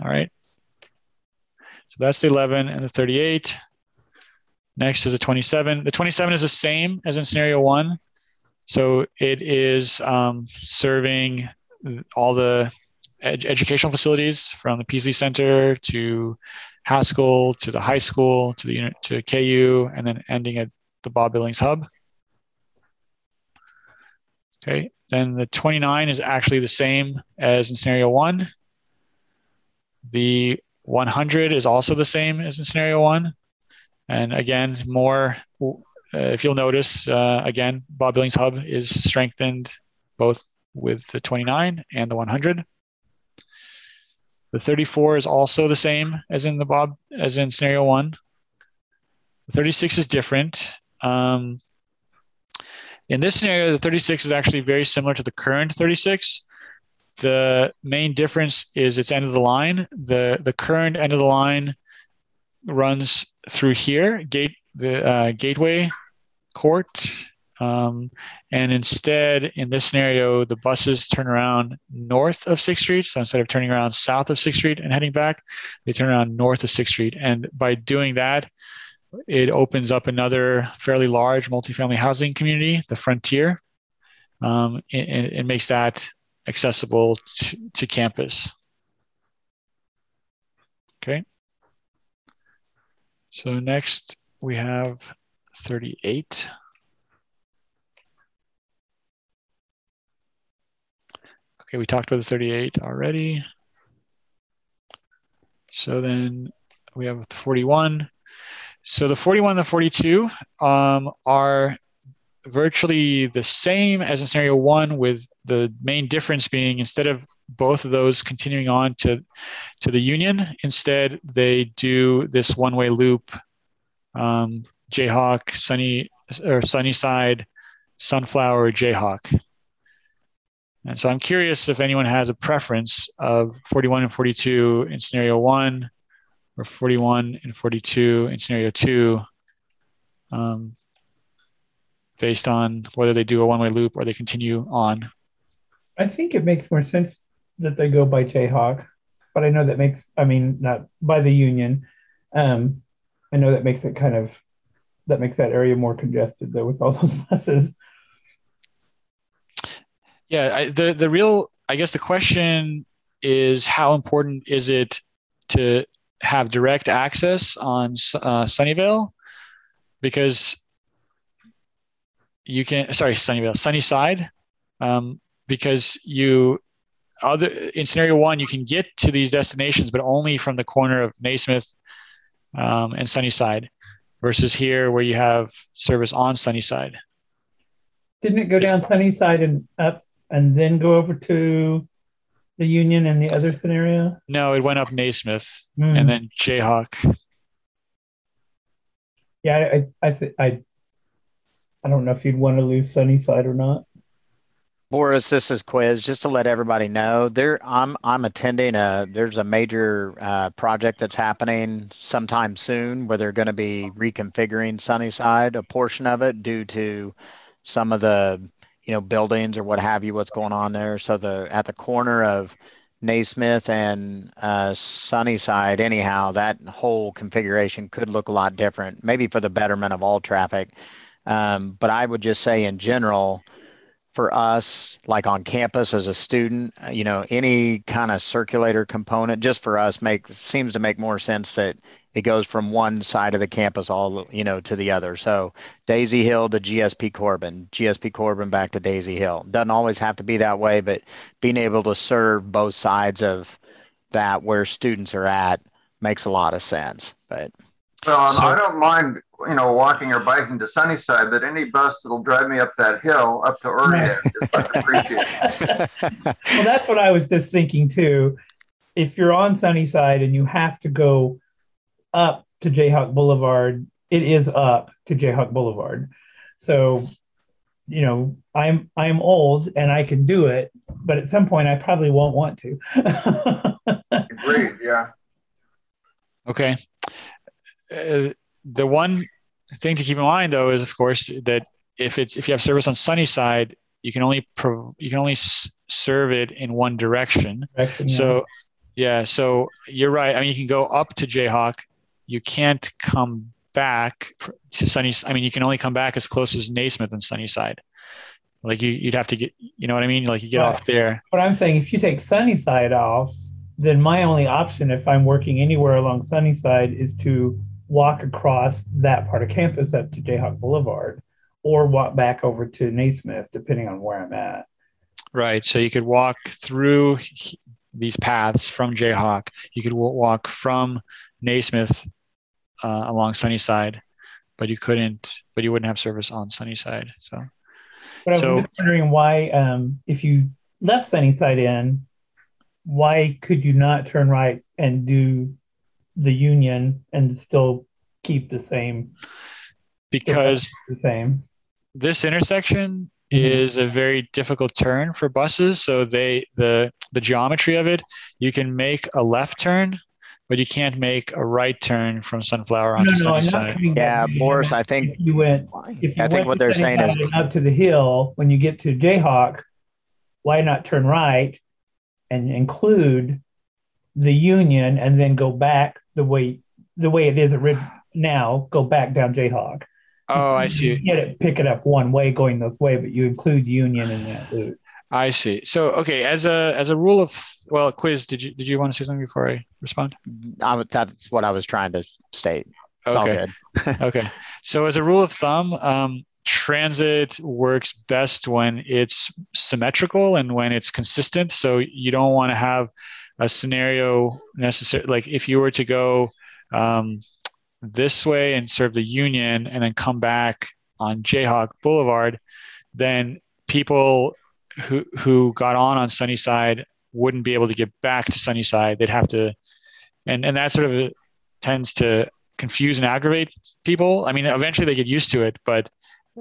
All right. So that's the 11 and the 38. Next is the 27. The 27 is the same as in scenario one. So it is um, serving all the ed- educational facilities from the Peaslee Center to Haskell to the high school to the to KU and then ending at the Bob Billings Hub. Okay, then the 29 is actually the same as in scenario one. The 100 is also the same as in scenario one. And again, more, uh, if you'll notice, uh, again, Bob Billings Hub is strengthened both with the 29 and the 100. The 34 is also the same as in the Bob, as in scenario one. The 36 is different. Um, in this scenario, the 36 is actually very similar to the current 36. The main difference is its end of the line. The the current end of the line runs through here, gate the uh, gateway court, um, and instead in this scenario, the buses turn around north of Sixth Street. So instead of turning around south of Sixth Street and heading back, they turn around north of Sixth Street. And by doing that, it opens up another fairly large multifamily housing community, the Frontier. Um, and, it makes that accessible to, to campus. Okay. So next we have 38. Okay, we talked about the 38 already. So then we have 41. So the 41 and the 42 um, are virtually the same as in scenario one, with the main difference being instead of both of those continuing on to to the union, instead they do this one-way loop, um, Jayhawk, Sunny or Sunnyside, Sunflower, Jayhawk. And so I'm curious if anyone has a preference of 41 and 42 in scenario one, or 41 and 42 in scenario two. Um, based on whether they do a one way loop or they continue on. I think it makes more sense that they go by Jayhawk, but I know that makes, I mean, not by the union. Um, I know that makes it kind of, that makes that area more congested though with all those buses. Yeah, I, the the real, I guess, the question is how important is it to have direct access on uh, Sunnyvale, because you can, sorry, Sunnyvale, Sunnyside, um, because you other in scenario one you can get to these destinations, but only from the corner of Naismith um, and Sunnyside, versus here where you have service on Sunnyside. Didn't it go down Sunnyside and up and then go over to the Union and the other scenario? No, it went up Naismith Hmm. and then Jayhawk. Yeah, I, I, th- I, I don't know if you'd want to lose Sunnyside or not. Boris, this is Quiz. Just to let everybody know, there I'm I'm attending a there's a major uh, project that's happening sometime soon where they're going to be reconfiguring Sunnyside, a portion of it due to some of the you know buildings or what have you, what's going on there. So the at the corner of Naismith and uh, Sunnyside, anyhow, that whole configuration could look a lot different, maybe for the betterment of all traffic. Um, but I would just say, in general, for us, like on campus as a student, you know, any kind of circulator component, just for us, makes seems to make more sense that it goes from one side of the campus all you know to the other. So Daisy Hill to GSP Corbin, GSP Corbin back to Daisy Hill. Doesn't always have to be that way, but being able to serve both sides of that where students are at makes a lot of sense. But well, so, I don't mind you know, walking or biking to Sunnyside, but any bus that'll drive me up that hill up to Oregon is appreciated. well, that's what I was just thinking too. If you're on Sunnyside and you have to go up to Jayhawk Boulevard, it is up to Jayhawk Boulevard. So, you know, I'm I'm old and I can do it, but at some point I probably won't want to. Agreed. Yeah. Okay. Uh, the one thing to keep in mind though is of course that if it's if you have service on Sunnyside, you can only prov- you can only s- serve it in one direction. direction so yeah. yeah, so you're right. I mean, you can go up to Jayhawk. You can't come back to Sunny. I mean, you can only come back as close as Naismith and Sunnyside. Like you, you'd have to get, you know what I mean? Like you get right. off there. But I'm saying if you take Sunnyside off, then my only option if I'm working anywhere along Sunnyside is to walk across that part of campus up to Jayhawk Boulevard or walk back over to Naismith, depending on where I'm at. Right. So you could walk through these paths from Jayhawk. You could walk from Naismith uh, along Sunnyside, but you couldn't, but you wouldn't have service on Sunnyside. So, but I'm so, just wondering why, um, if you left Sunnyside in, why could you not turn right and do the union and still keep the same because the same this intersection mm-hmm. is a very difficult turn for buses so they the the geometry of it you can make a left turn but you can't make a right turn from sunflower onto no, no, Sunnyside. Yeah, Boris, I think if you went. If you I think what they're saying is up to the hill when you get to Jayhawk, why not turn right and include the Union and then go back the way the way it is now, go back down Jayhawk. Oh, I see. You get it, pick it up one way going this way, but you include Union in that route. I see. So, okay, as a as a rule of well, quiz. Did you did you want to say something before I respond? I, that's what I was trying to state. It's okay. okay. So, as a rule of thumb, um, transit works best when it's symmetrical and when it's consistent. So, you don't want to have a scenario necessary like if you were to go um, this way and serve the union and then come back on jayhawk boulevard then people who who got on on sunnyside wouldn't be able to get back to sunnyside they'd have to and and that sort of tends to confuse and aggravate people i mean eventually they get used to it but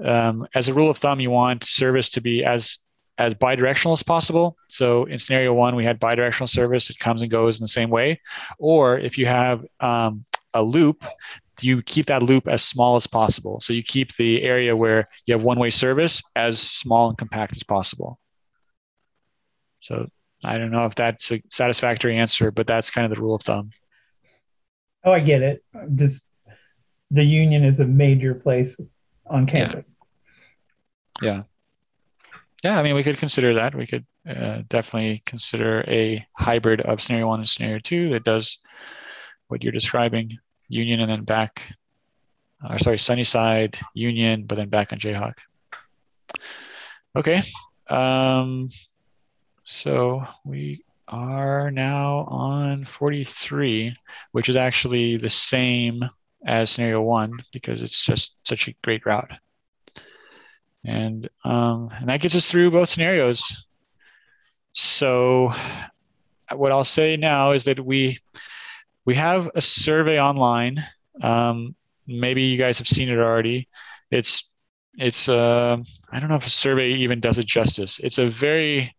um, as a rule of thumb you want service to be as as bidirectional as possible. So in scenario one, we had bidirectional service. It comes and goes in the same way. Or if you have um, a loop, you keep that loop as small as possible. So you keep the area where you have one-way service as small and compact as possible. So I don't know if that's a satisfactory answer, but that's kind of the rule of thumb. Oh, I get it. Just the union is a major place on campus. yeah. yeah yeah, I mean, we could consider that. We could uh, definitely consider a hybrid of scenario one and scenario two that does what you're describing, Union and then back, or sorry, Sunnyside, Union, but then back on Jayhawk. Okay. Um, so we are now on 43, which is actually the same as scenario one because it's just such a great route and um, and that gets us through both scenarios. So, what I'll say now is that we we have a survey online. Um, maybe you guys have seen it already. It's it's uh, I don't know if a survey even does it justice. It's a very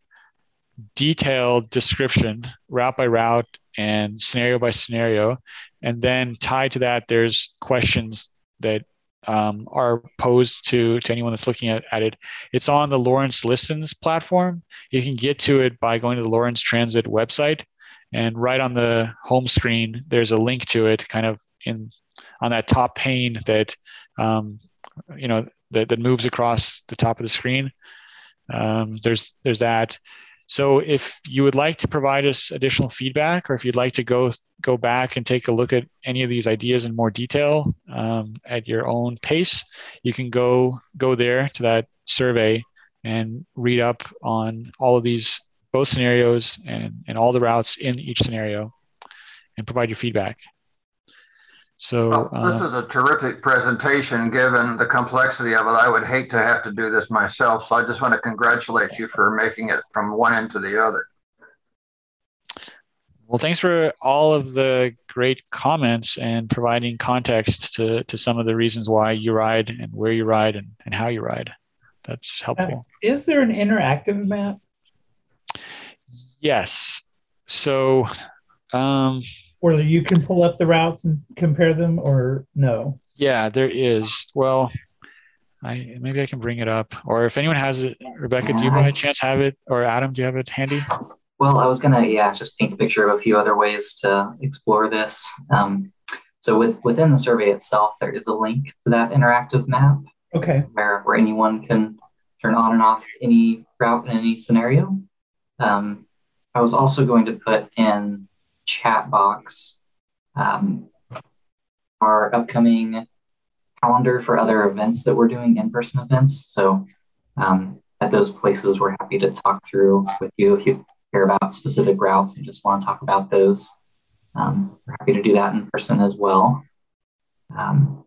detailed description, route by route and scenario by scenario, and then tied to that, there's questions that um, are posed to, to anyone that's looking at, at it. It's on the Lawrence Listens platform. You can get to it by going to the Lawrence Transit website. And right on the home screen, there's a link to it kind of in on that top pane that, um, you know, that, that moves across the top of the screen. Um, there's, there's that. So if you would like to provide us additional feedback, or if you'd like to go go back and take a look at any of these ideas in more detail um, at your own pace, you can go go there to that survey and read up on all of these both scenarios and, and all the routes in each scenario and provide your feedback. So well, this uh, was a terrific presentation given the complexity of it. I would hate to have to do this myself. So I just want to congratulate you for making it from one end to the other. Well, thanks for all of the great comments and providing context to, to some of the reasons why you ride and where you ride and, and how you ride. That's helpful. Uh, is there an interactive map? Yes. So, um, or you can pull up the routes and compare them, or no? Yeah, there is. Well, I maybe I can bring it up, or if anyone has it, Rebecca, do you by chance have it, or Adam, do you have it handy? Well, I was gonna, yeah, just paint a picture of a few other ways to explore this. Um, so with, within the survey itself, there is a link to that interactive map. Okay. Where where anyone can turn on and off any route in any scenario. Um, I was also going to put in chat box um, our upcoming calendar for other events that we're doing in-person events. So um, at those places, we're happy to talk through with you if you care about specific routes and just want to talk about those. Um, we're happy to do that in person as well. Um,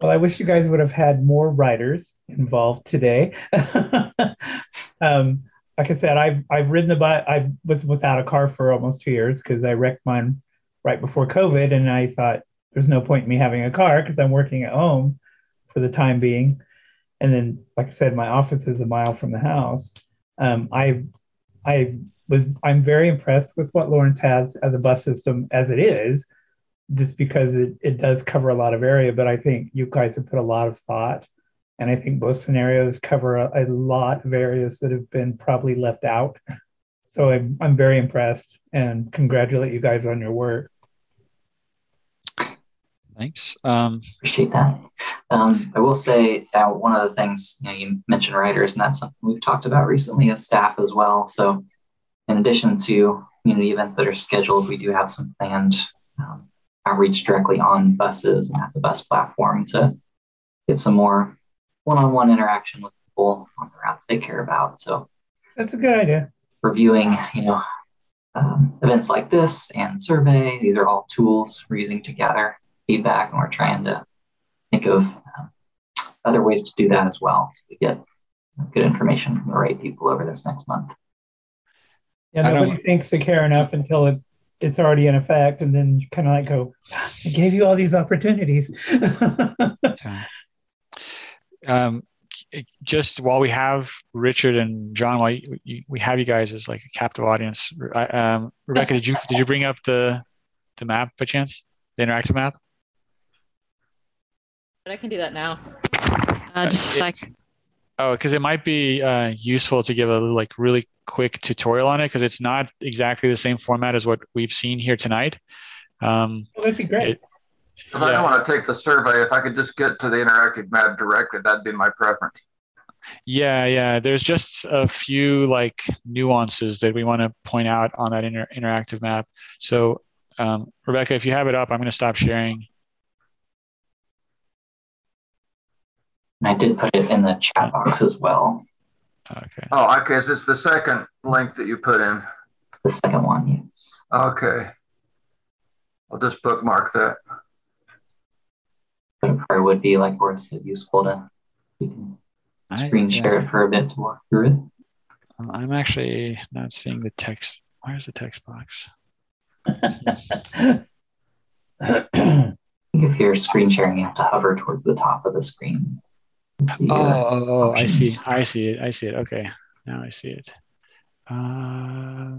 well, I wish you guys would have had more writers involved today. um, like I said, I've I've ridden the bike. I was without a car for almost two years because I wrecked mine right before COVID, and I thought there's no point in me having a car because I'm working at home for the time being. And then, like I said, my office is a mile from the house. Um, I I was I'm very impressed with what Lawrence has as a bus system as it is, just because it, it does cover a lot of area. But I think you guys have put a lot of thought and I think both scenarios cover a, a, lot of areas that have been probably left out. So I'm, I'm very impressed and congratulate you guys on your work. Thanks. Um, Appreciate that. Um, I will say uh, one of the things you, know, you mentioned writers, and that's something we've talked about recently as staff as well. So, in addition to community events that are scheduled, we do have some planned um, outreach directly on buses and at the bus platform to get some more one-on-one interaction with people on the routes they care about. So that's a good idea. Reviewing, you know, um, events like this and survey. These are all tools we're using to gather feedback, and we're trying to think of um, other ways to do that as well, so we get good information from the right people over this next month. Yeah, nobody thinks they care enough until it, it's already in effect, and then kind of like go, "I gave you all these opportunities." yeah um, just while we have Richard and John, while you, we have you guys as like a captive audience, um, Rebecca, did you did you bring up the the map by chance, the interactive map? But I can do that now. Uh, just a second. Oh, because it might be uh, useful to give a like really quick tutorial on it because it's not exactly the same format as what we've seen here tonight. Um, well, that'd be great. It, because yeah. I don't want to take the survey. If I could just get to the interactive map directly, that'd be my preference. Yeah, yeah. There's just a few like nuances that we want to point out on that inter- interactive map. So, um, Rebecca, if you have it up, I'm going to stop sharing. I did put it in the chat box as well. Okay. Oh, okay. So it's the second link that you put in. The second one, yes. Okay. I'll just bookmark that but it would be like where it's useful to you can screen I, share yeah. it for a bit to walk through it. Um, I'm actually not seeing the text. Where's the text box? if you're screen sharing, you have to hover towards the top of the screen. oh, oh, oh I see. I see it. I see it. Okay. Now I see it. Uh...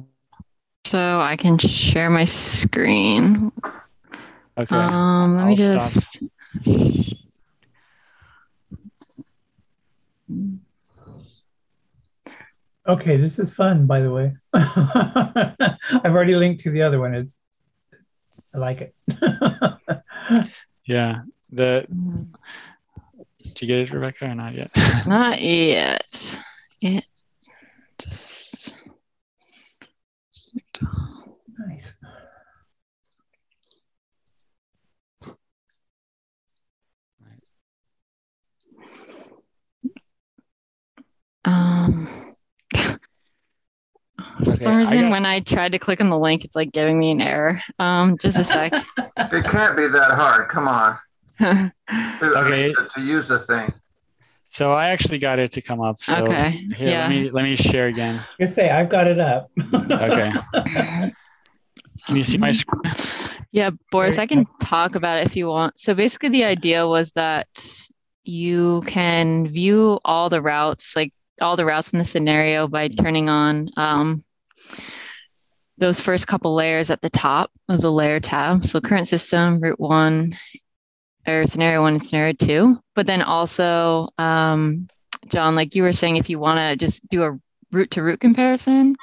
So I can share my screen. Okay. Um, let I'll me just. Stop. Okay, this is fun, by the way. I've already linked to the other one. It's I like it. yeah. The did you get it, Rebecca, or not yet? not yet. It just nice. Um. For Okay, some I reason, got- when I tried to click on the link, it's like giving me an error. Um, just a sec. It can't be that hard. Come on. To, Okay. to, to use the thing. So I actually got it to come up. So Okay, Here, yeah. let me let me share again. I say I've got it up. Okay. Can you see my screen? Yeah, Boris, I can talk about it if you want. So basically, the idea was that you can view all the routes, like all the routes in the scenario, by turning on um, those first couple layers at the top of the layer tab. So current system, route one, or scenario one and scenario two. But then also, um, John, like you were saying, if you want to just do a route to route comparison,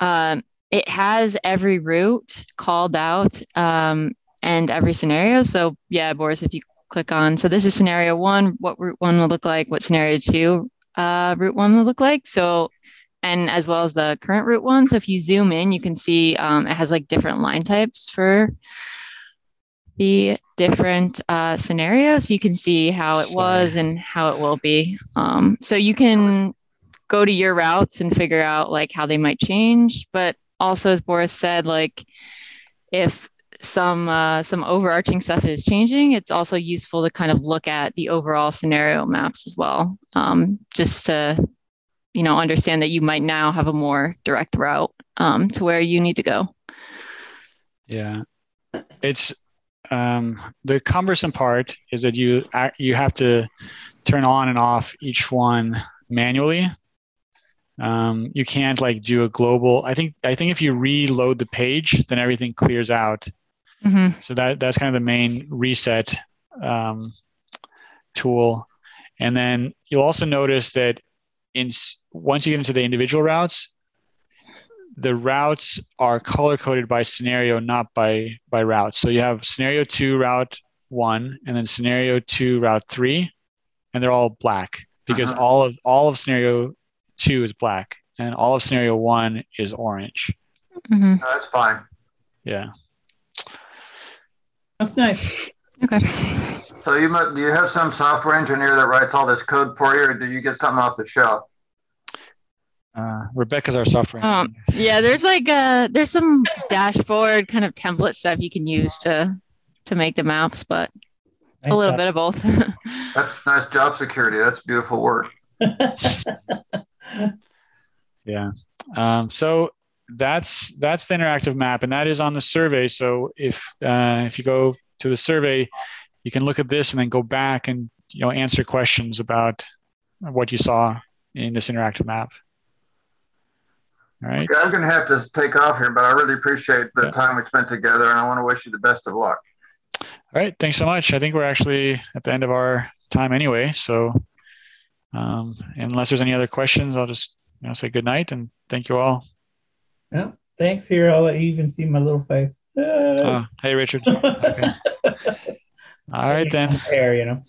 um, it has every route called out um, and every scenario. So yeah, Boris, if you click on, so this is scenario one, what route one will look like, what scenario two uh, route one will look like. So, and as well as the current route one. So if you zoom in, you can see um, it has like different line types for the different uh, scenarios. You can see how it was and how it will be. Um, so you can go to your routes and figure out like how they might change. But also, as Boris said, like if some uh, some overarching stuff is changing, it's also useful to kind of look at the overall scenario maps as well, um, just to you know understand that you might now have a more direct route um, to where you need to go. Yeah, it's um, the cumbersome part is that you you have to turn on and off each one manually. Um, you can't like do a global. I think I think if you reload the page, then everything clears out. Mhm. So that that's kind of the main reset um, tool. And then you'll also notice that in once you get into the individual routes, the routes are color coded by scenario, not by by routes. So you have scenario two, route one, and then scenario two, route three, and they're all black because Uh-huh. all of all of scenario two is black, and all of scenario one is orange. Mhm. No, that's fine. Yeah. That's nice. Okay. So you must, do you have some software engineer that writes all this code for you, or do you get something off the shelf? Uh, Rebecca's our software. Um, yeah, there's like uh there's some dashboard kind of template stuff you can use to to make the maps, but Nice a little job. bit of both. That's nice job security. That's beautiful work. Yeah. Um, so that's that's the interactive map, and that is on the survey. So if uh, if you go to the survey, you can look at this and then go back and you know answer questions about what you saw in this interactive map. All right. Okay, I'm going to have to take off here, but I really appreciate the Yeah. time we spent together, and I want to wish you the best of luck. All right. Thanks so much. I think we're actually at the end of our time anyway. So um, unless there's any other questions, I'll just you know say good night and thank you all. Yeah. Thanks. Here, I'll let you even see my little face. Oh, hey Richard. Okay. All right then. Hair, you know.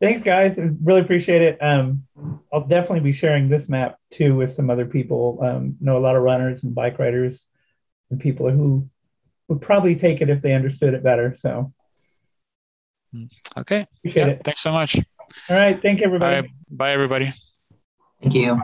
Thanks, guys. Really appreciate it. Um, I'll definitely be sharing this map too with some other people. Um, know a lot of runners and bike riders and people who would probably take it if they understood it better. So Okay. appreciate Yeah, it. thanks so much. All right. Thank you, everybody. right. Bye everybody. Thank you.